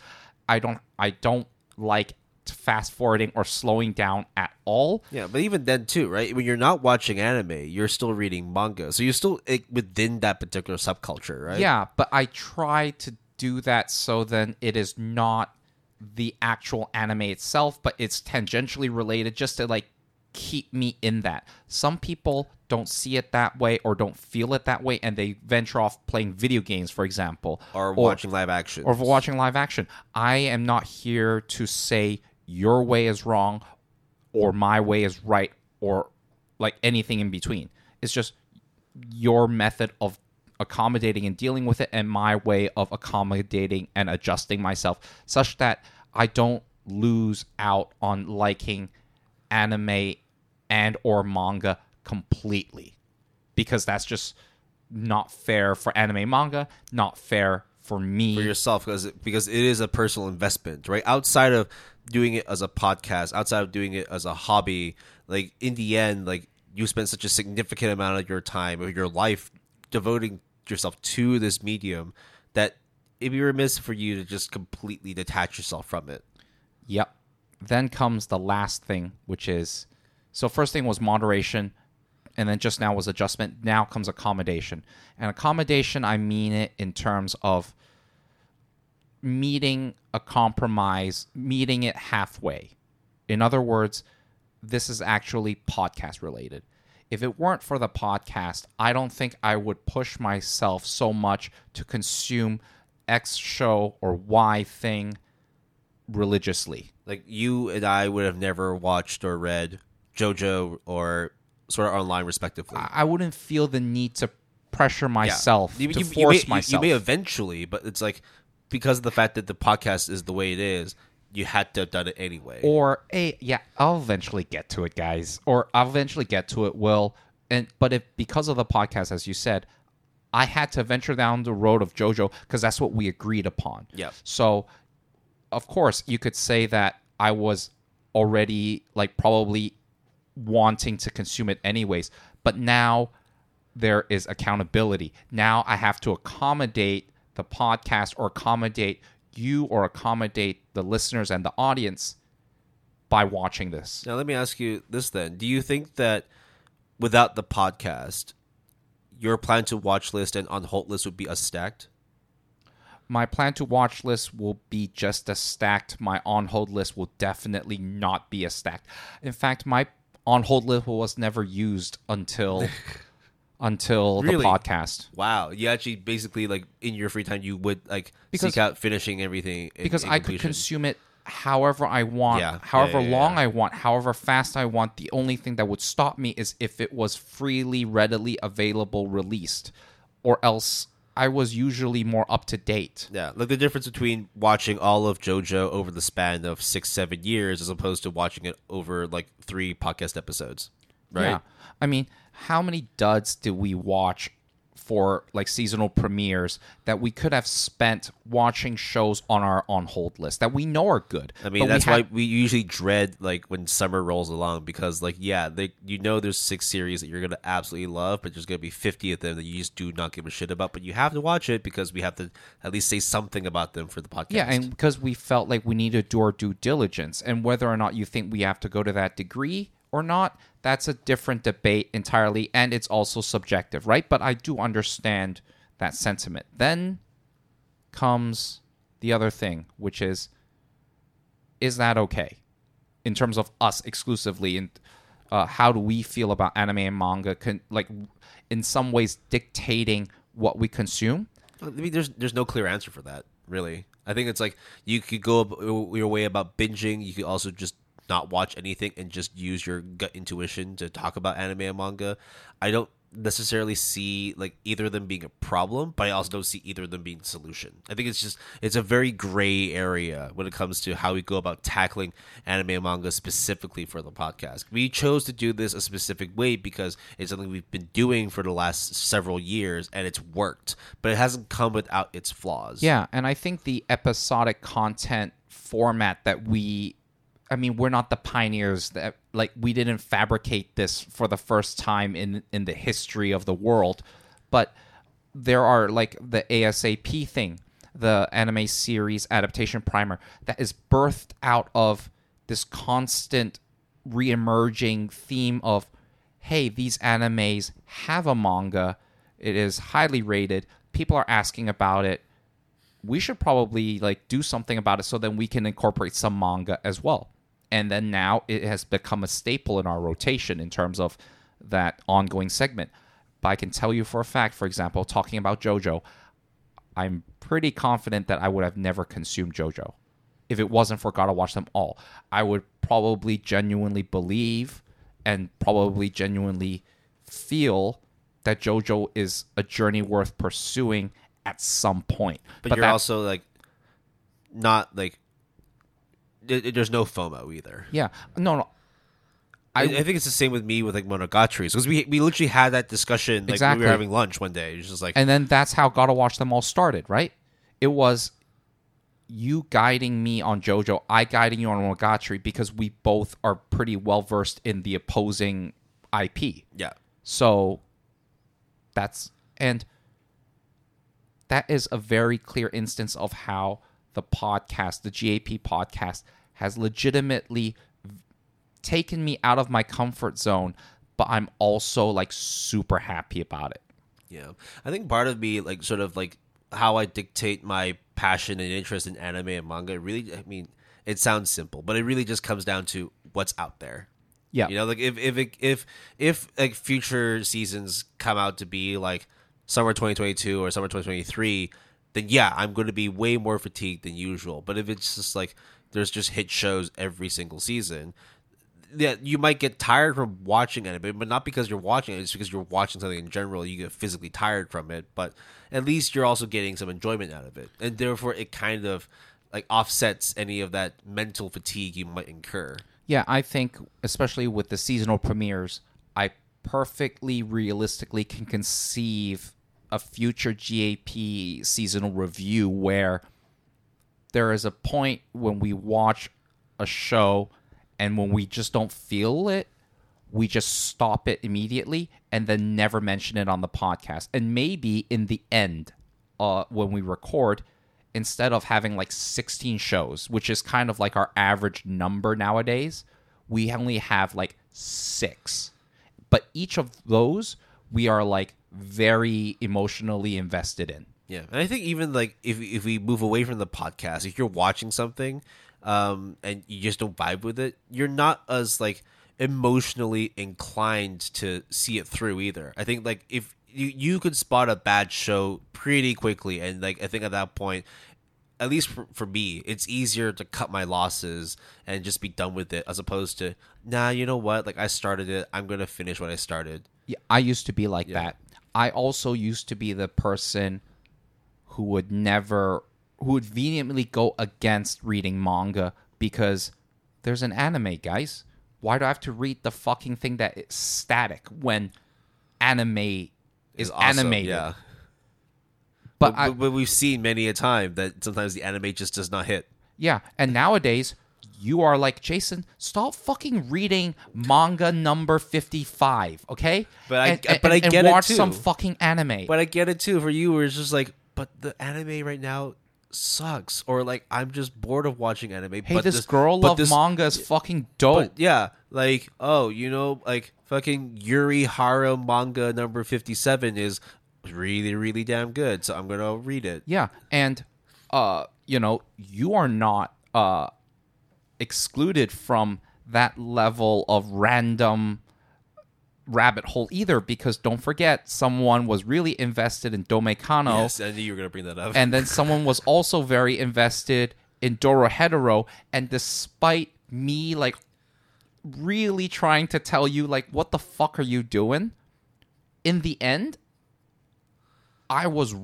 I don't I don't like fast forwarding or slowing down at all. yeah. But even then too, right? When you're not watching anime, you're still reading manga, so you're still within that particular subculture, right? Yeah, but I try to do that so then it is not the actual anime itself, but it's tangentially related just to like keep me in that. Some people don't see it that way or don't feel it that way and they venture off playing video games, for example. Or watching live action. or watching live action. I am not here to say your way is wrong or my way is right or like anything in between. It's just your method of accommodating and dealing with it and my way of accommodating and adjusting myself such that I don't lose out on liking anime and or manga completely because that's just not fair for anime manga, not fair for me. for yourself because because it is a personal investment, right? Outside of doing it as a podcast, outside of doing it as a hobby, like in the end, like you spend such a significant amount of your time of your life devoting yourself to this medium that it'd be remiss for you to just completely detach yourself from it. Yep. Then comes the last thing, which is so first thing was moderation, and then just now was adjustment. Now comes accommodation. And accommodation, I mean it in terms of meeting a compromise, meeting it halfway. In other words, this is actually podcast related. If it weren't for the podcast, I don't think I would push myself so much to consume X show or Y thing religiously. Like you and I would have never watched or read JoJo or Sword Art Online, respectively. I I wouldn't feel the need to pressure myself You- to you- you force may, you- myself. You, may eventually, but it's like because of the fact that the podcast is the way it is, you had to have done it anyway. or a yeah, I'll eventually get to it, guys. Or I'll eventually get to it. Will and but if because of the podcast, as you said, I had to venture down the road of JoJo because that's what we agreed upon. Yep. So, of course, you could say that I was already like probably wanting to consume it anyways, but now there is accountability. Now I have to accommodate the podcast or accommodate you or accommodate the listeners and the audience by watching this. now, let me ask you this then: Do you think that without the podcast, your plan to watch list and on hold list would be as stacked? My plan to watch list will be just as stacked. My on hold list will definitely not be as stacked. In fact, my on hold list was never used until until Really? the podcast. Wow, you actually basically like in your free time you would like Because- seek out finishing everything in- because in I could consume it however I want, Yeah, however yeah, long yeah. I want, however fast I want. The only thing that would stop me is if it was freely, readily available, released, or else I was usually more up to date. Yeah, like the difference between watching all of JoJo over the span of six, seven years as opposed to watching it over like three podcast episodes, right? Yeah. I mean, how many duds did we watch for like seasonal premieres that we could have spent watching shows on our on hold list that we know are good? I mean, we that's had- why we usually dread like when summer rolls along because, like, yeah, they, you know, there's six series that you're gonna absolutely love, but there's gonna be fifty of them that you just do not give a shit about. But you have to watch it because we have to at least say something about them for the podcast. Yeah, and because we felt like we needed to do our due diligence, and whether or not you think we have to go to that degree or not, that's a different debate entirely, and it's also subjective, right? But I do understand that sentiment. Then comes the other thing, which is, is that okay in terms of us exclusively? And uh, how do we feel about anime and manga, con- like in some ways dictating what we consume. I mean, there's there's no clear answer for that, really. I think it's like you could go your way about binging. You could also just not watch anything and just use your gut intuition to talk about anime and manga. I don't necessarily see like either of them being a problem, but I also don't see either of them being the solution. I think it's just it's a very gray area when it comes to how we go about tackling anime and manga specifically for the podcast. We chose to do this a specific way because it's something we've been doing for the last several years and it's worked, but it hasn't come without its flaws. Yeah, and I think the episodic content format that we I mean, we're not the pioneers that like we didn't fabricate this for the first time in in the history of the world, but there are like the ASAP thing, the anime series adaptation primer that is birthed out of this constant re-emerging theme of hey, these animes have a manga, it is highly rated, people are asking about it. We should probably like do something about it so then we can incorporate some manga as well and then now it has become a staple in our rotation in terms of that ongoing segment. But I can tell you for a fact, for example, talking about JoJo, I'm pretty confident that I would have never consumed JoJo if it wasn't for Gotta Watch Them All. I would probably genuinely believe and probably genuinely feel that JoJo is a journey worth pursuing at some point. but, you're that- also like not like there- there's no FOMO either. yeah, no, no. I, I think it's the same with me with like Monogatari's because we we literally had that discussion like when we were having lunch one day. It's just like And then that's how Gotta Watch Them All started, right? It was you guiding me on JoJo, I guiding you on Monogatari because we both are pretty well versed in the opposing IP. yeah, So that's and that is a very clear instance of how the podcast, the GAP podcast, has legitimately taken me out of my comfort zone, but I'm also like super happy about it. yeah. I think part of me like sort of like how I dictate my passion and interest in anime and manga. it Really, I mean, it sounds simple, but it really just comes down to what's out there. Yeah. You know, like if if it, if if like future seasons come out to be like summer 2022 or summer 2023, then yeah, I'm going to be way more fatigued than usual. But if it's just like there's just hit shows every single season, yeah, you might get tired from watching anime, but not because you're watching it. It's because you're watching something in general. You get physically tired from it, but at least you're also getting some enjoyment out of it, and therefore it kind of like offsets any of that mental fatigue you might incur. Yeah, I think especially with the seasonal premieres, I perfectly realistically can conceive a future GAP seasonal review where there is a point when we watch a show and when we just don't feel it, we just stop it immediately and then never mention it on the podcast. And maybe in the end, uh, when we record, instead of having like 16 shows, which is kind of like our average number nowadays, we only have like six. But each of those we are like very emotionally invested in. Yeah, and I think even like if if we move away from the podcast, if you're watching something, um, and you just don't vibe with it, you're not as like emotionally inclined to see it through either. I think like if you you could spot a bad show pretty quickly, and like I think at that point, at least for, for me, it's easier to cut my losses and just be done with it, as opposed to nah, you know what? Like I started it, I'm gonna finish what I started. Yeah, I used to be like that. I also used to be the person who would never who would vehemently go against reading manga because there's an anime, guys. Why do I have to read the fucking thing that is static when anime is It's awesome, animated? yeah. But, But, I, but, we've seen many a time that sometimes the anime just does not hit. yeah, and nowadays you are like Jason. Stop fucking reading manga number fifty-five, okay? But I- and, but and- I and get it watch some fucking anime. But I get it too for you, where it's just like, but the anime right now sucks, or like I'm just bored of watching anime. hey, but this, girl but love this- manga is fucking dope. Yeah, like oh, you know, like fucking Yuri Hara manga number fifty seven is really really damn good, so I'm gonna read it. Yeah, and uh, you know, you are not uh excluded from that level of random rabbit hole either because don't forget someone was really invested in Domekano Yes, I knew you were gonna bring that up. and then someone was also very invested in Dorohedoro. And despite me like really trying to tell you like what the fuck are you doing? In the end I was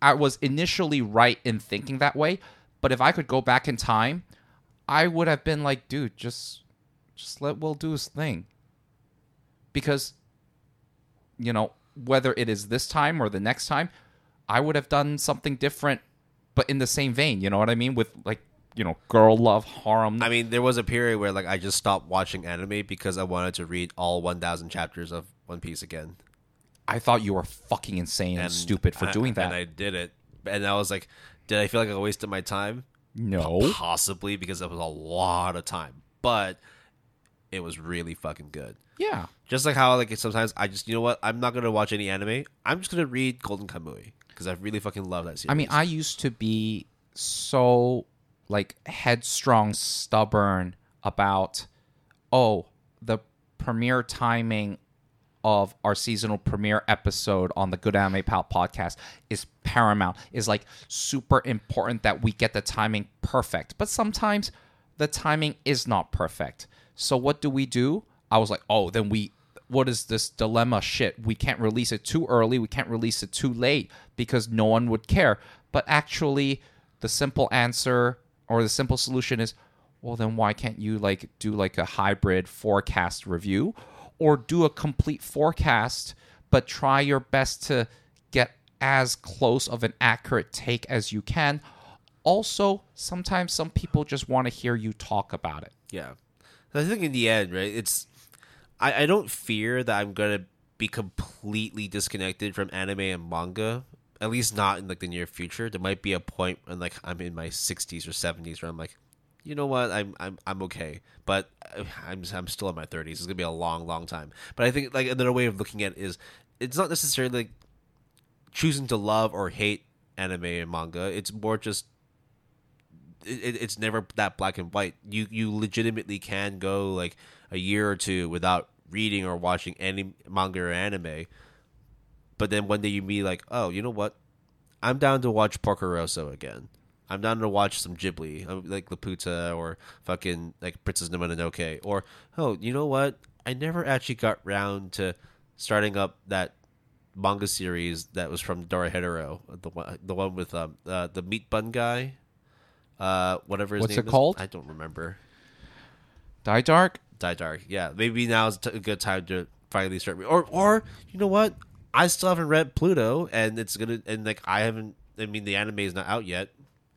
I was initially right in thinking that way. But if I could go back in time I would have been like dude just just let Will do his thing because you know whether it is this time or the next time I would have done something different but in the same vein you know what I mean? With like you know girl love harem. I mean, there was a period where like I just stopped watching anime because I wanted to read all 1,000 chapters of One Piece again. I thought you were fucking insane and, stupid for I- doing that. And I did it, and I was like, did I feel like I wasted my time? no. Possibly because that was a lot of time, but it was really fucking good. yeah Just like how like sometimes I just you know what I'm not gonna watch any anime. I'm just gonna read Golden Kamui because I really fucking love that series. I mean, I used to be so like headstrong, stubborn about oh, the premiere timing of our seasonal premiere episode on the Good Anime Pal podcast is paramount. Is like super important that we get the timing perfect. But sometimes the timing is not perfect. So what do we do? I was like, "Oh, then we what is this dilemma shit? We can't release it too early, we can't release it too late because no one would care." But actually, the simple answer or the simple solution is, well, then why can't you like do like a hybrid forecast review or do a complete forecast, but try your best to get as close of an accurate take as you can? Also, sometimes some people just want to hear you talk about it. Yeah. I think in the end, right, it's I, I don't fear that I'm gonna be completely disconnected from anime and manga. At least not in like the near future. There might be a point when like I'm in my sixties or seventies where I'm like, you know what, I'm I'm I'm okay. But uh, I'm I'm still in my thirties. It's gonna be a long, long time. But I think like another way of looking at it is it's not necessarily like choosing to love or hate anime and manga. It's more just it, it's never that black and white. You you legitimately can go like a year or two without reading or watching any manga or anime, but then one day you be like, oh, you know what? I'm down to watch Porco Rosso again. I'm down to watch some Ghibli, uh, like Laputa or fucking like Princess Mononoke. Or oh, you know what? I never actually got round to starting up that manga series that was from Dorohedoro, the one, the one with um uh, the meat bun guy. Uh, whatever his What's name it is. called? I don't remember. Dai Dark? Dai Dark. Yeah, maybe now is a good time to finally start. Re- or, or you know what? I still haven't read Pluto, and it's gonna and like I haven't. I mean, the anime is not out yet.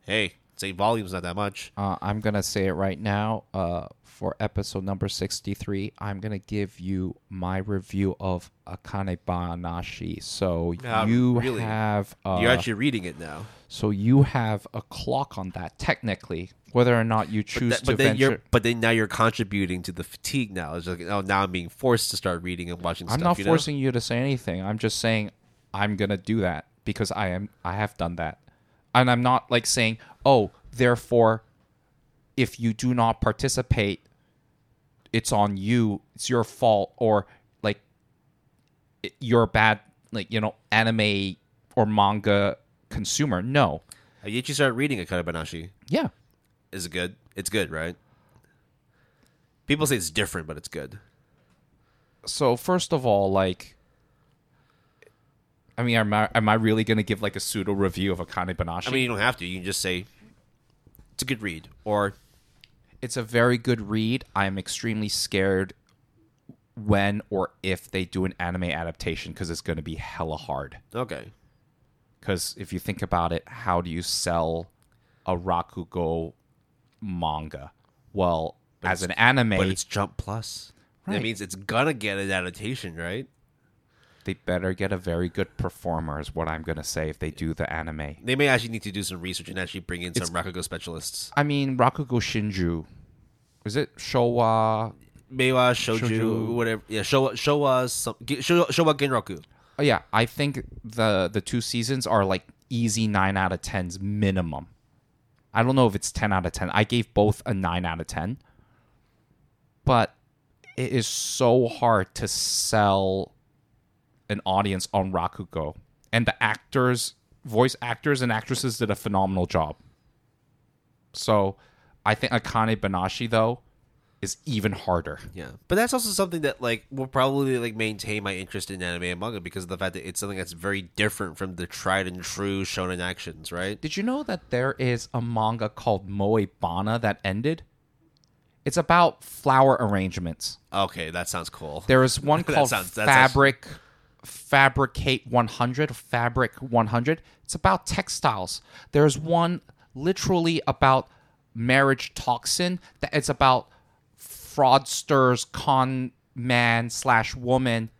Hey, eight volumes, not that much. Uh, I'm gonna say it right now. Uh, for episode number sixty-three, I'm gonna give you my review of Akane Banashi. So you really? have uh, You're actually reading it now. so you have a clock on that technically, whether or not you But, choose that- to but then venture. you're but then now you're contributing to the fatigue. Now it's like oh now I'm being forced to start reading and watching. I'm stuff, not you know? forcing you to say anything. I'm just saying I'm gonna do that because I am. I have done that, and I'm not like saying, oh, therefore, if you do not participate, it's on you. It's your fault, or like you're a bad, like you know, anime or manga consumer. No. Have you actually started reading Akane Banashi? Yeah. Is it good? It's good, right? People say it's different, but it's good. So first of all, like. I mean, am I, am I really going to give like a pseudo review of Akane Banashi? I mean, you don't have to. You can just say it's a good read, or it's a very good read. I am extremely scared when or if they do an anime adaptation because it's going to be hella hard. okay, Because if you think about it, how do you sell a Rakugo manga? Well, as an anime, but it's Jump Plus. That means it's gonna get an adaptation, right? They better get a very good performer, is what I'm going to say if they do the anime. They may actually need to do some research and actually bring in some Rakugo specialists. I mean, Rakugo Shinju. Is it Showa? Meiwa, Shoju, Shouju. whatever. Yeah, Showa, Showa, some, Ge- Showa, Showa Genroku. Oh, yeah, I think the the two seasons are like easy nine out of tens minimum. I don't know if it's ten out of ten. I gave both a nine out of ten. but it is so hard to sell an audience on Rakugo. And the actors, voice actors and actresses did a phenomenal job. So I think Akane Banashi though is even harder. Yeah, but that's also something that like will probably like maintain my interest in anime and manga because of the fact that it's something that's very different from the tried and true shonen actions, right? Did you know that there is a manga called Moe Bana that ended? It's about flower arrangements. Okay, that sounds cool. There is one called sounds- that's Fabric Fabricate 100, Fabric 100. It's about textiles. There's one literally about marriage toxin. That it's about fraudsters, con man slash woman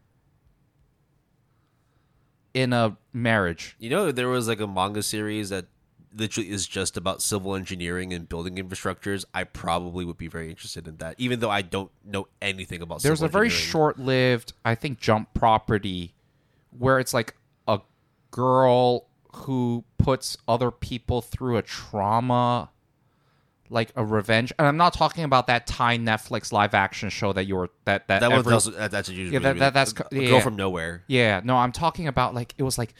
in a marriage. You know, there was like a manga series that literally is just about civil engineering and building infrastructures. I probably would be very interested in that, even though I don't know anything about. There's a very short-lived, I think, jump property where it's like a girl who puts other people through a trauma, like a revenge. And I'm not talking about that Thai Netflix live-action show that you were that that, That was every- also, that, that's a usually Yeah, that- that- that's a, a yeah. girl from nowhere. yeah. No, I'm talking about like it was like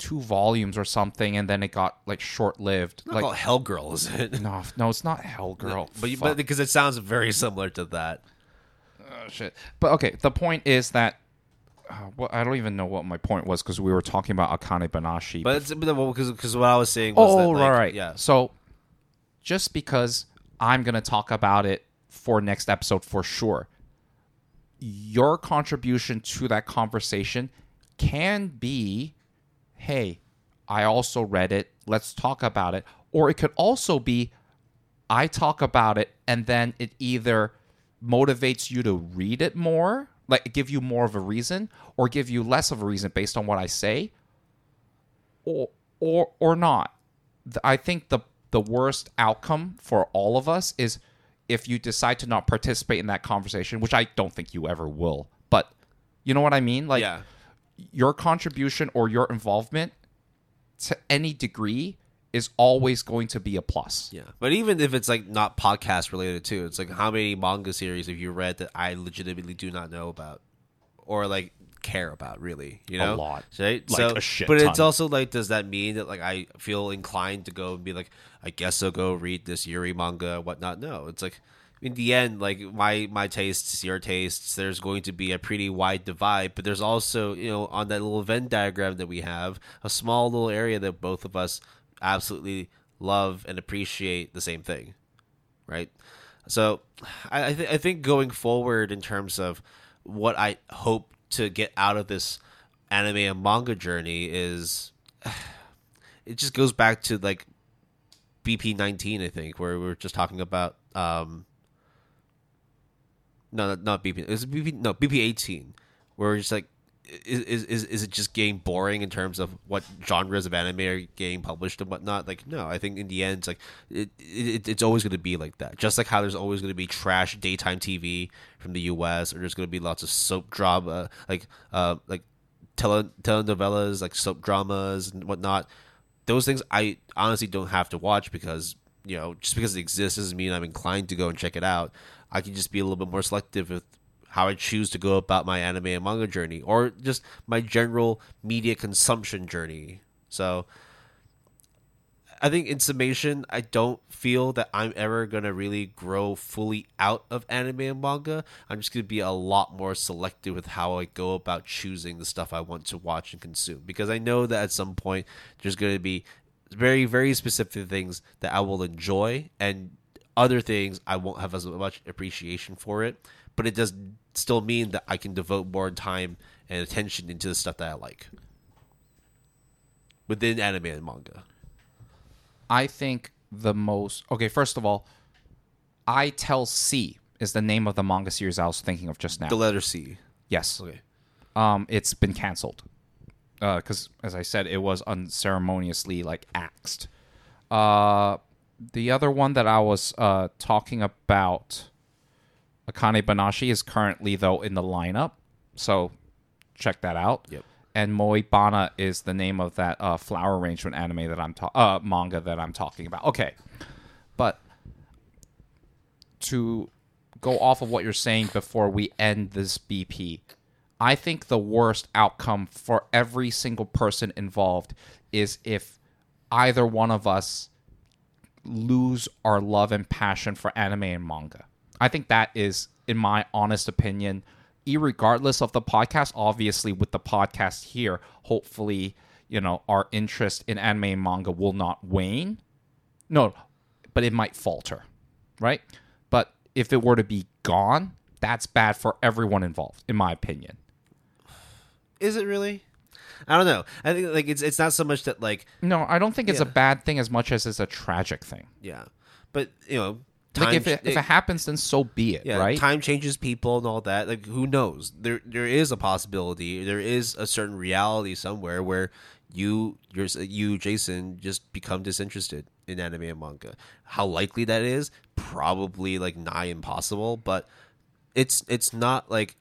two volumes or something, and then it got like short-lived. Not Like called Hell Girl, is it? no, no, it's not Hell Girl. but, you- Fuck. but because it sounds very similar to that. Oh, shit. But okay, the point is that. Uh, well, I don't even know what my point was because we were talking about Akane Banashi. But it's because because what I was saying was oh, that, like, right, right. yeah, So, just because I'm going to talk about it for next episode for sure, your contribution to that conversation can be, hey, I also read it. Let's talk about it. Or it could also be, I talk about it and then it either motivates you to read it more, like give you more of a reason, or give you less of a reason based on what I say, or or or not. I think the the worst outcome for all of us is if you decide to not participate in that conversation, which I don't think you ever will. But you know what I mean? Like yeah. Your contribution or your involvement to any degree is always going to be a plus. Yeah, but even if it's like not podcast related too, it's like how many manga series have you read that I legitimately do not know about, or like care about really? You know, A lot. right? Like so, a shit But it's also like, does that mean that like I feel inclined to go and be like, I guess I'll go read this Yuri manga, whatnot? No, it's like in the end, like my my tastes, your tastes, there's going to be a pretty wide divide. But there's also you know on that little Venn diagram that we have, a small little area that both of us absolutely love and appreciate the same thing, right? So, I th- I think going forward in terms of what I hope to get out of this anime and manga journey is, it just goes back to like BP nineteen, I think, where we were just talking about. um no, not- not BP. It was BP. No, BP eighteen, where we're like, is, is is is it just getting boring in terms of what genres of anime are getting published and whatnot? Like, no, I think in the end, it's like it, it it's always going to be like that. Just like how there's always going to be trash daytime TV from the U.S. or there's going to be lots of soap drama, like uh like tele telenovelas, like soap dramas and whatnot. Those things I honestly don't have to watch because you know just because it exists doesn't mean I'm inclined to go and check it out. I can just be a little bit more selective with how I choose to go about my anime and manga journey, or just my general media consumption journey. So, I think in summation, I don't feel that I'm ever gonna really grow fully out of anime and manga. I'm just gonna be a lot more selective with how I go about choosing the stuff I want to watch and consume, because I know that at some point there's gonna be very very specific things that I will enjoy and other things I won't have as much appreciation for it, but it does still mean that I can devote more time and attention into the stuff that I like within anime and manga. I think the most okay. First of all, I Tell C is the name of the manga series I was thinking of just now. The letter C. yes, Okay. um, it's been canceled because, as I said, it was unceremoniously like axed. Uh, the other one that I was uh, talking about, Akane Banashi, is currently though in the lineup, so check that out. Yep. And Moibana is the name of that uh, flower arrangement anime that I'm ta- uh, manga that I'm talking about. Okay, but to go off of what you're saying before we end this BP. I think the worst outcome for every single person involved is if either one of us lose our love and passion for anime and manga. I think that is, in my honest opinion, irregardless of the podcast. Obviously, with the podcast here, hopefully, you know, our interest in anime and manga will not wane. No, but it might falter, right? But if it were to be gone, that's bad for everyone involved, in my opinion. Is it really? I don't know. I think like it's it's not so much that like No, I don't think it's a bad thing as much as it's a tragic thing. yeah, but you know, time, Like if it, if it happens, then so be it, yeah, right? time changes people and all that. Like who knows? There there is a possibility. There is a certain reality somewhere where you you're, you Jason just become disinterested in anime and manga. How likely that is? Probably like nigh impossible, but it's it's not like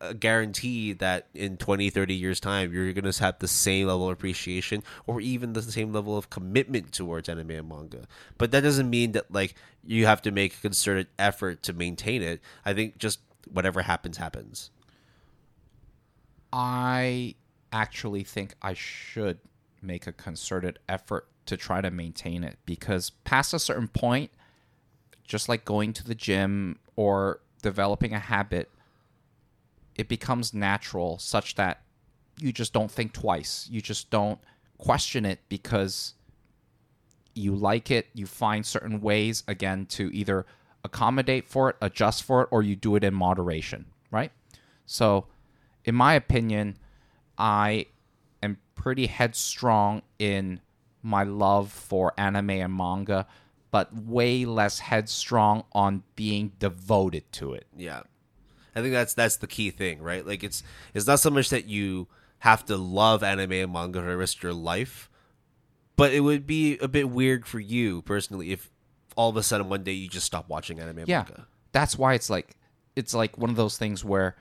a guarantee that in 20 30 years time you're going to have the same level of appreciation or even the same level of commitment towards anime and manga. But that doesn't mean that like you have to make a concerted effort to maintain it. I think just whatever happens happens. I actually think I should make a concerted effort to try to maintain it because past a certain point, just like going to the gym or developing a habit, it becomes natural such that you just don't think twice. You just don't question it because you like it, you find certain ways again to either accommodate for it, adjust for it, or you do it in moderation, right? So, in my opinion, I am pretty headstrong in my love for anime and manga, but way less headstrong on being devoted to it. yeah i think that's that's the key thing right like it's it's not so much that you have to love anime and manga for the rest of your life but it would be a bit weird for you personally if all of a sudden one day you just stop watching anime and Yeah. manga That's why it's like it's like one of those things where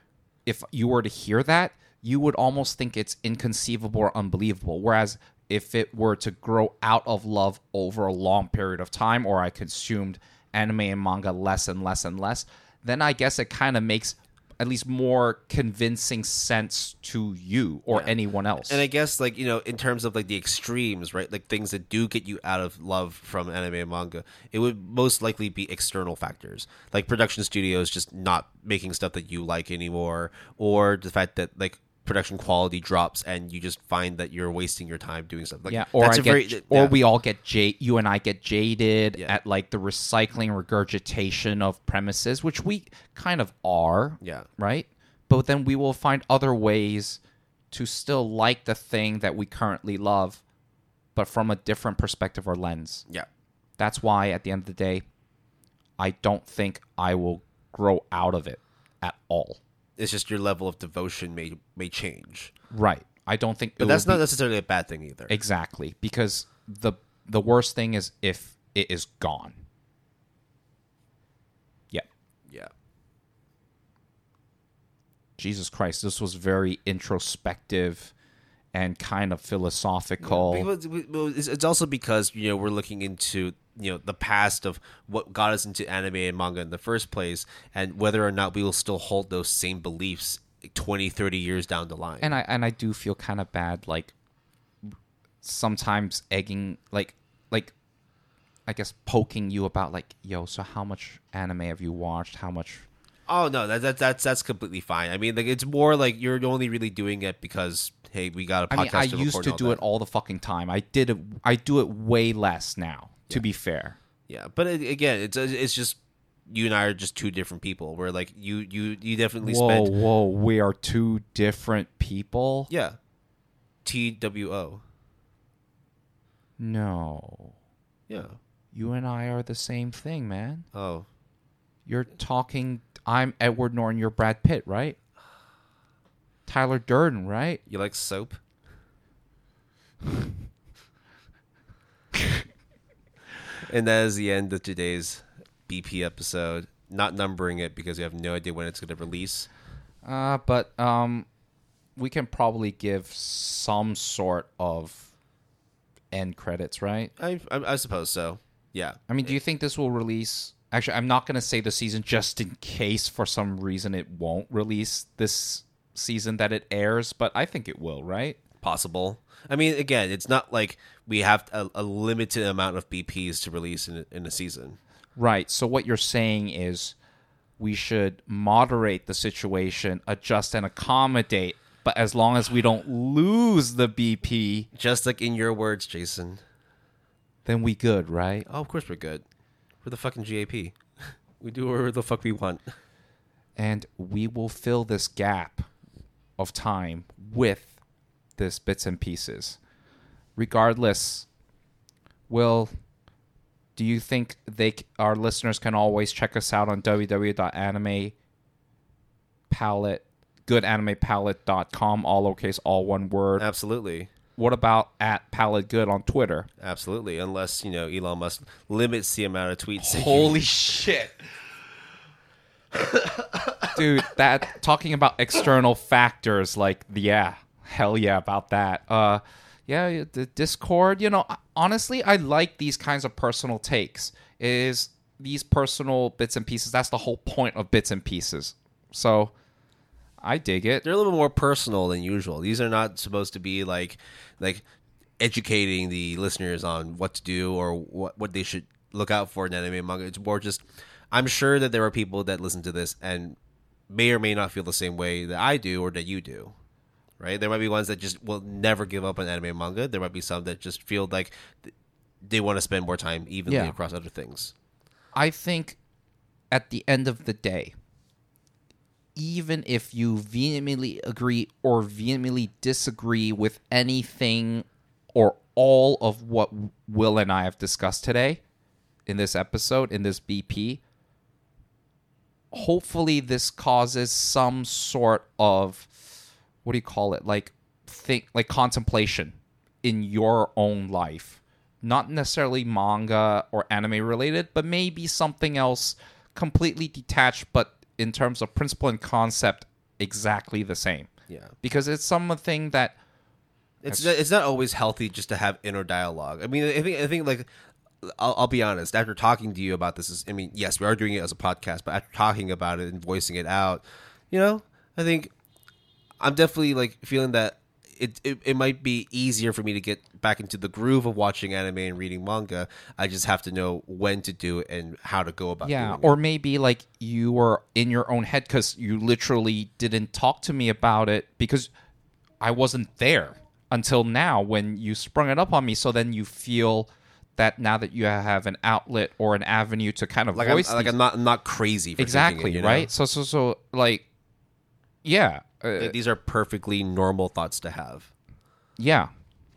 if you were to hear that, you would almost think it's inconceivable or unbelievable. Whereas if it were to grow out of love over a long period of time, or I consumed anime and manga less and less and less, then I guess it kind of makes at least more convincing sense to you or anyone else. And I guess like you know, in terms of like the extremes, right? Like things that do get you out of love from anime and manga, it would most likely be external factors, like production studios just not making stuff that you like anymore, or the fact that like production quality drops and you just find that you're wasting your time doing stuff. Like yeah, or that's I a get, very or we all get j- you and I get jaded Yeah. at like the recycling regurgitation of premises, which we kind of are. Yeah. right. But then we will find other ways to still like the thing that we currently love, but from a different perspective or lens. yeah. That's why at the end of the day, I don't think I will grow out of it at all. It's just your level of devotion may may change, Right. I don't think. but that's not be- necessarily a bad thing either. Exactly, because the the worst thing is if it is gone. Yeah. yeah. Jesus Christ, this was very introspective and kind of philosophical. Because- well, It's it's also because you know we're looking into you know the past of what got us into anime and manga in the first place, and whether or not we will still hold those same beliefs 20, 30 years down the line. and I and I do feel kind of bad like sometimes egging like like I guess poking you about like, yo, so how much anime have you watched? How much oh no, that, that that's that's completely fine. I mean, like it's more like you're only really doing it because hey, we got a podcast. I mean, I used to do that. it all the fucking time. I did it I do it way less now, to be fair. Yeah, but it, again, it's it's just you and I are just two different people. Where like you you you definitely Whoa, spent whoa, we are two different people? yeah, T W O No. yeah. You and I are the same thing, man. Oh You're talking I'm Edward Norton, you're Brad Pitt, right? Tyler Durden, right? You like soap? and that is the end of today's BP episode. Not numbering it because we have no idea when it's going to release. Uh, but um, we can probably give some sort of end credits, right? I, I, I suppose so. Yeah. I mean, do you think this will release Actually, I'm not going to say the season just in case for some reason it won't release this season that it airs, but I think it will, right? Possible. I mean, again, it's not like we have a, a limited amount of BPs to release in a, in a season. Right. So what you're saying is we should moderate the situation, adjust and accommodate, but as long as we don't lose the BP, Just like in your words, Jason. then we good, right? Oh, of course we're good. We're the fucking GAP. We do whatever the fuck we want. And we will fill this gap of time with this bits and pieces. Regardless, will do you think they our listeners can always check us out on www.anime palette goodanimepalette.com all lowercase all one word Absolutely. what about at palette good on twitter Absolutely. Unless, you know, Elon Musk limits the amount of tweets. Holy shit. Dude, that talking about external factors like yeah, hell yeah about that. Uh yeah, the Discord, you know, honestly, I like these kinds of personal takes. Is these personal bits and pieces. That's the whole point of bits and pieces. So I dig it. they're a little more personal than usual. These are not supposed to be like like educating the listeners on what to do or what what they should look out for in anime manga. It's more just I'm sure that there are people that listen to this and may or may not feel the same way that I do or that you do. Right? There might be ones that just will never give up on anime and manga. There might be some that just feel like they want to spend more time evenly Yeah. across other things. I think at the end of the day, even if you vehemently agree or vehemently disagree with anything or all of what Will and I have discussed today in this episode, in this BP, hopefully this causes some sort of what do you call it? Like think like contemplation in your own life. Not necessarily manga or anime related, but maybe something else completely detached, but in terms of principle and concept, exactly the same. Yeah. Because it's something that It's not, it's not always healthy just to have inner dialogue. I mean, I think I think like I'll, I'll be honest. After talking to you about this, is I mean, yes, we are doing it as a podcast, but after talking about it and voicing it out, you know, I think I'm definitely like feeling that it, it it might be easier for me to get back into the groove of watching anime and reading manga. I just have to know when to do it and how to go about yeah or maybe like you were in your own head because you literally didn't talk to me about it because i wasn't there until now when you sprung it up on me so then you feel that now that you have an outlet or an avenue to kind of it. Like I'm, voice like these- I'm not I'm not crazy for exactly it, you know? right so so so like yeah uh, These are perfectly normal thoughts to have. Yeah,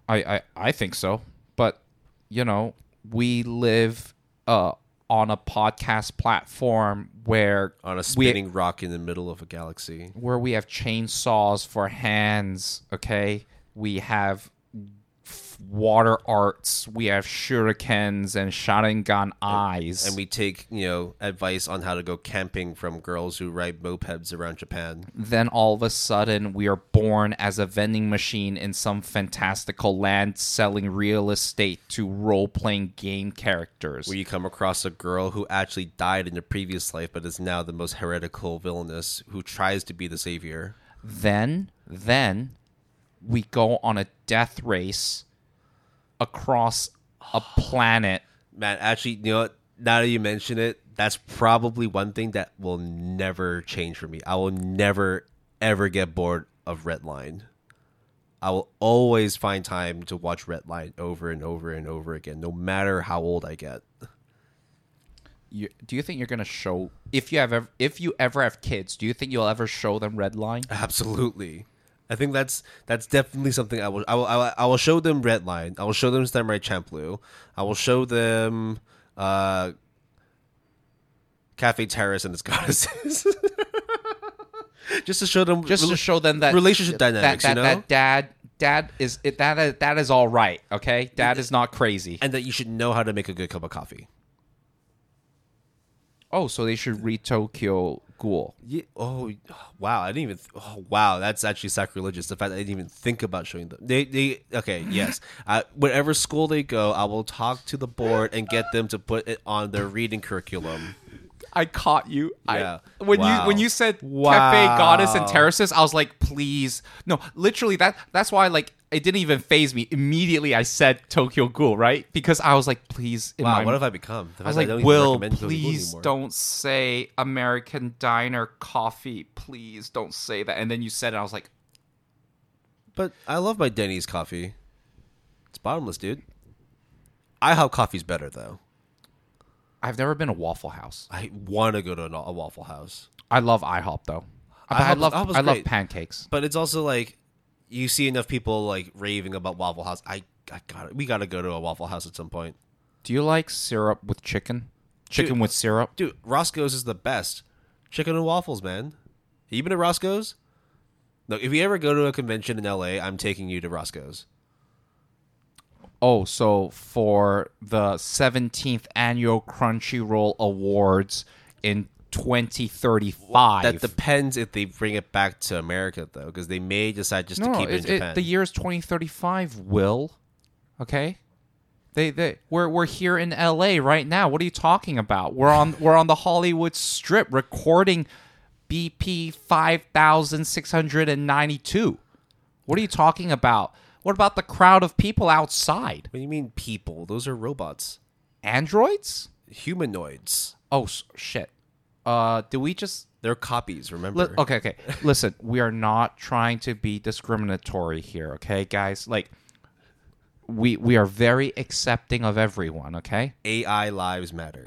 I, I I think so. But you know, we live uh on a podcast platform where On a we- spinning rock in the middle of a galaxy. where we have chainsaws for hands. Okay, we have water arts. We have shurikens and Sharingan eyes. and we take you know advice on how to go camping from girls who ride mopeds around Japan. then all of a sudden we are born as a vending machine in some fantastical land selling real estate to role-playing game characters. Where you come across a girl who actually died in a previous life, but is now the most heretical villainess who tries to be the savior. then then we go on a death race across a planet Man, actually, you know what? Now that you mention it, that's probably one thing that will never change for me. I will never ever get bored of Redline. I will always find time to watch Redline over and over and over again, no matter how old I get. you, do you think you're gonna show if you have ever, if you ever have kids do you think you'll ever show them Redline Absolutely. I think that's that's definitely something I will I will I will, I will show them Redline. I will show them Samurai Champloo. I will show them uh Cafe Terrace and its goddesses. Just to show them just to show them that relationship that, dynamics, that, you know? that dad dad is it, that is- that is all right okay dad is not crazy and that you should know how to make a good cup of coffee. oh so they should read tokyo ghoul Yeah. Oh, wow! I didn't even. Th- oh, wow, that's actually sacrilegious. The fact that I didn't even think about showing them. They, they. Okay, yes. uh, whatever school they go, I will talk to the board and get them to put it on their reading curriculum. I caught you. Yeah. I, when Wow. you when you said Wow. cafe goddess and terraces, I was like, please, no. Literally, that that's why like it didn't even phase me. Immediately, I said Tokyo Ghoul, right? Because I was like, please. Wow, my, what have I become? The I was like, don't even Will, please don't say American Diner Coffee. Please don't say that. And then you said it. I was like, But I love my Denny's coffee. It's bottomless, dude. IHOP coffee's better though. I've never been a Waffle House. I want to go to a, a Waffle House, I love IHOP though. But I love I love pancakes. but it's also like you see enough people like raving about Waffle House. I, I got it. We got to go to a Waffle House at some point, Do you like syrup with chicken? Chicken Dude. with syrup? dude. Roscoe's is the best. Chicken and waffles, man. You been to Roscoe's? No, if you ever go to a convention in LA, I'm taking you to Roscoe's. Oh, so for the 17th annual Crunchyroll Awards in 2035. That depends if they bring it back to America though, because they may decide just no, to keep it, it, in it- Japan. the year is 2035, Will. Okay? They, they we're we're here in LA right now. What are you talking about? We're on we're on the Hollywood Strip recording BP 5692. What are you talking about? What about the crowd of people outside? what do you mean people? Those are robots, Androids? humanoids. Oh shit. Uh do we just They're copies. Remember? Li- okay, okay. Listen, we are not trying to be discriminatory here, okay, guys? Like we we are very accepting of everyone, okay? AI lives matter.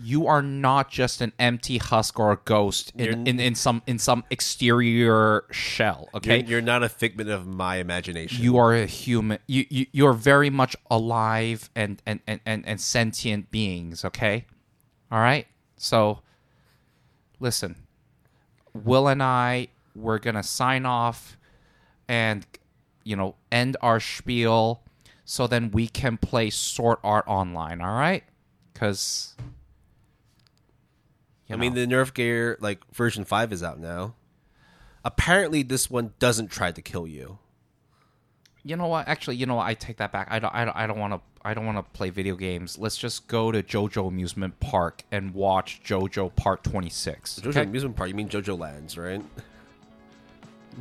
You are not just an empty husk or a ghost in, in, in some in some exterior shell, okay? You're, you're not a figment of my imagination. you are a human. You you you're very much alive and and, and, and and sentient beings. Okay, all right. So, listen, Will and I we're gonna sign off, and you know end our spiel, so then we can play Sword Art Online. All right, because. I mean, the NerveGear like version five is out now. Apparently, this one doesn't try to kill you. You know what? Actually, you know what? I take that back. I don't. I don't. I don't want to. I don't want to play video games. Let's just go to JoJo Amusement Park and watch JoJo Part Twenty Six. JoJo amusement park. You mean JoJo Lands, right?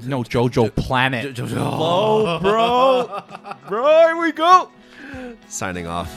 No, JoJo Planet. JoJo. Oh, bro, bro, here we go. Signing off.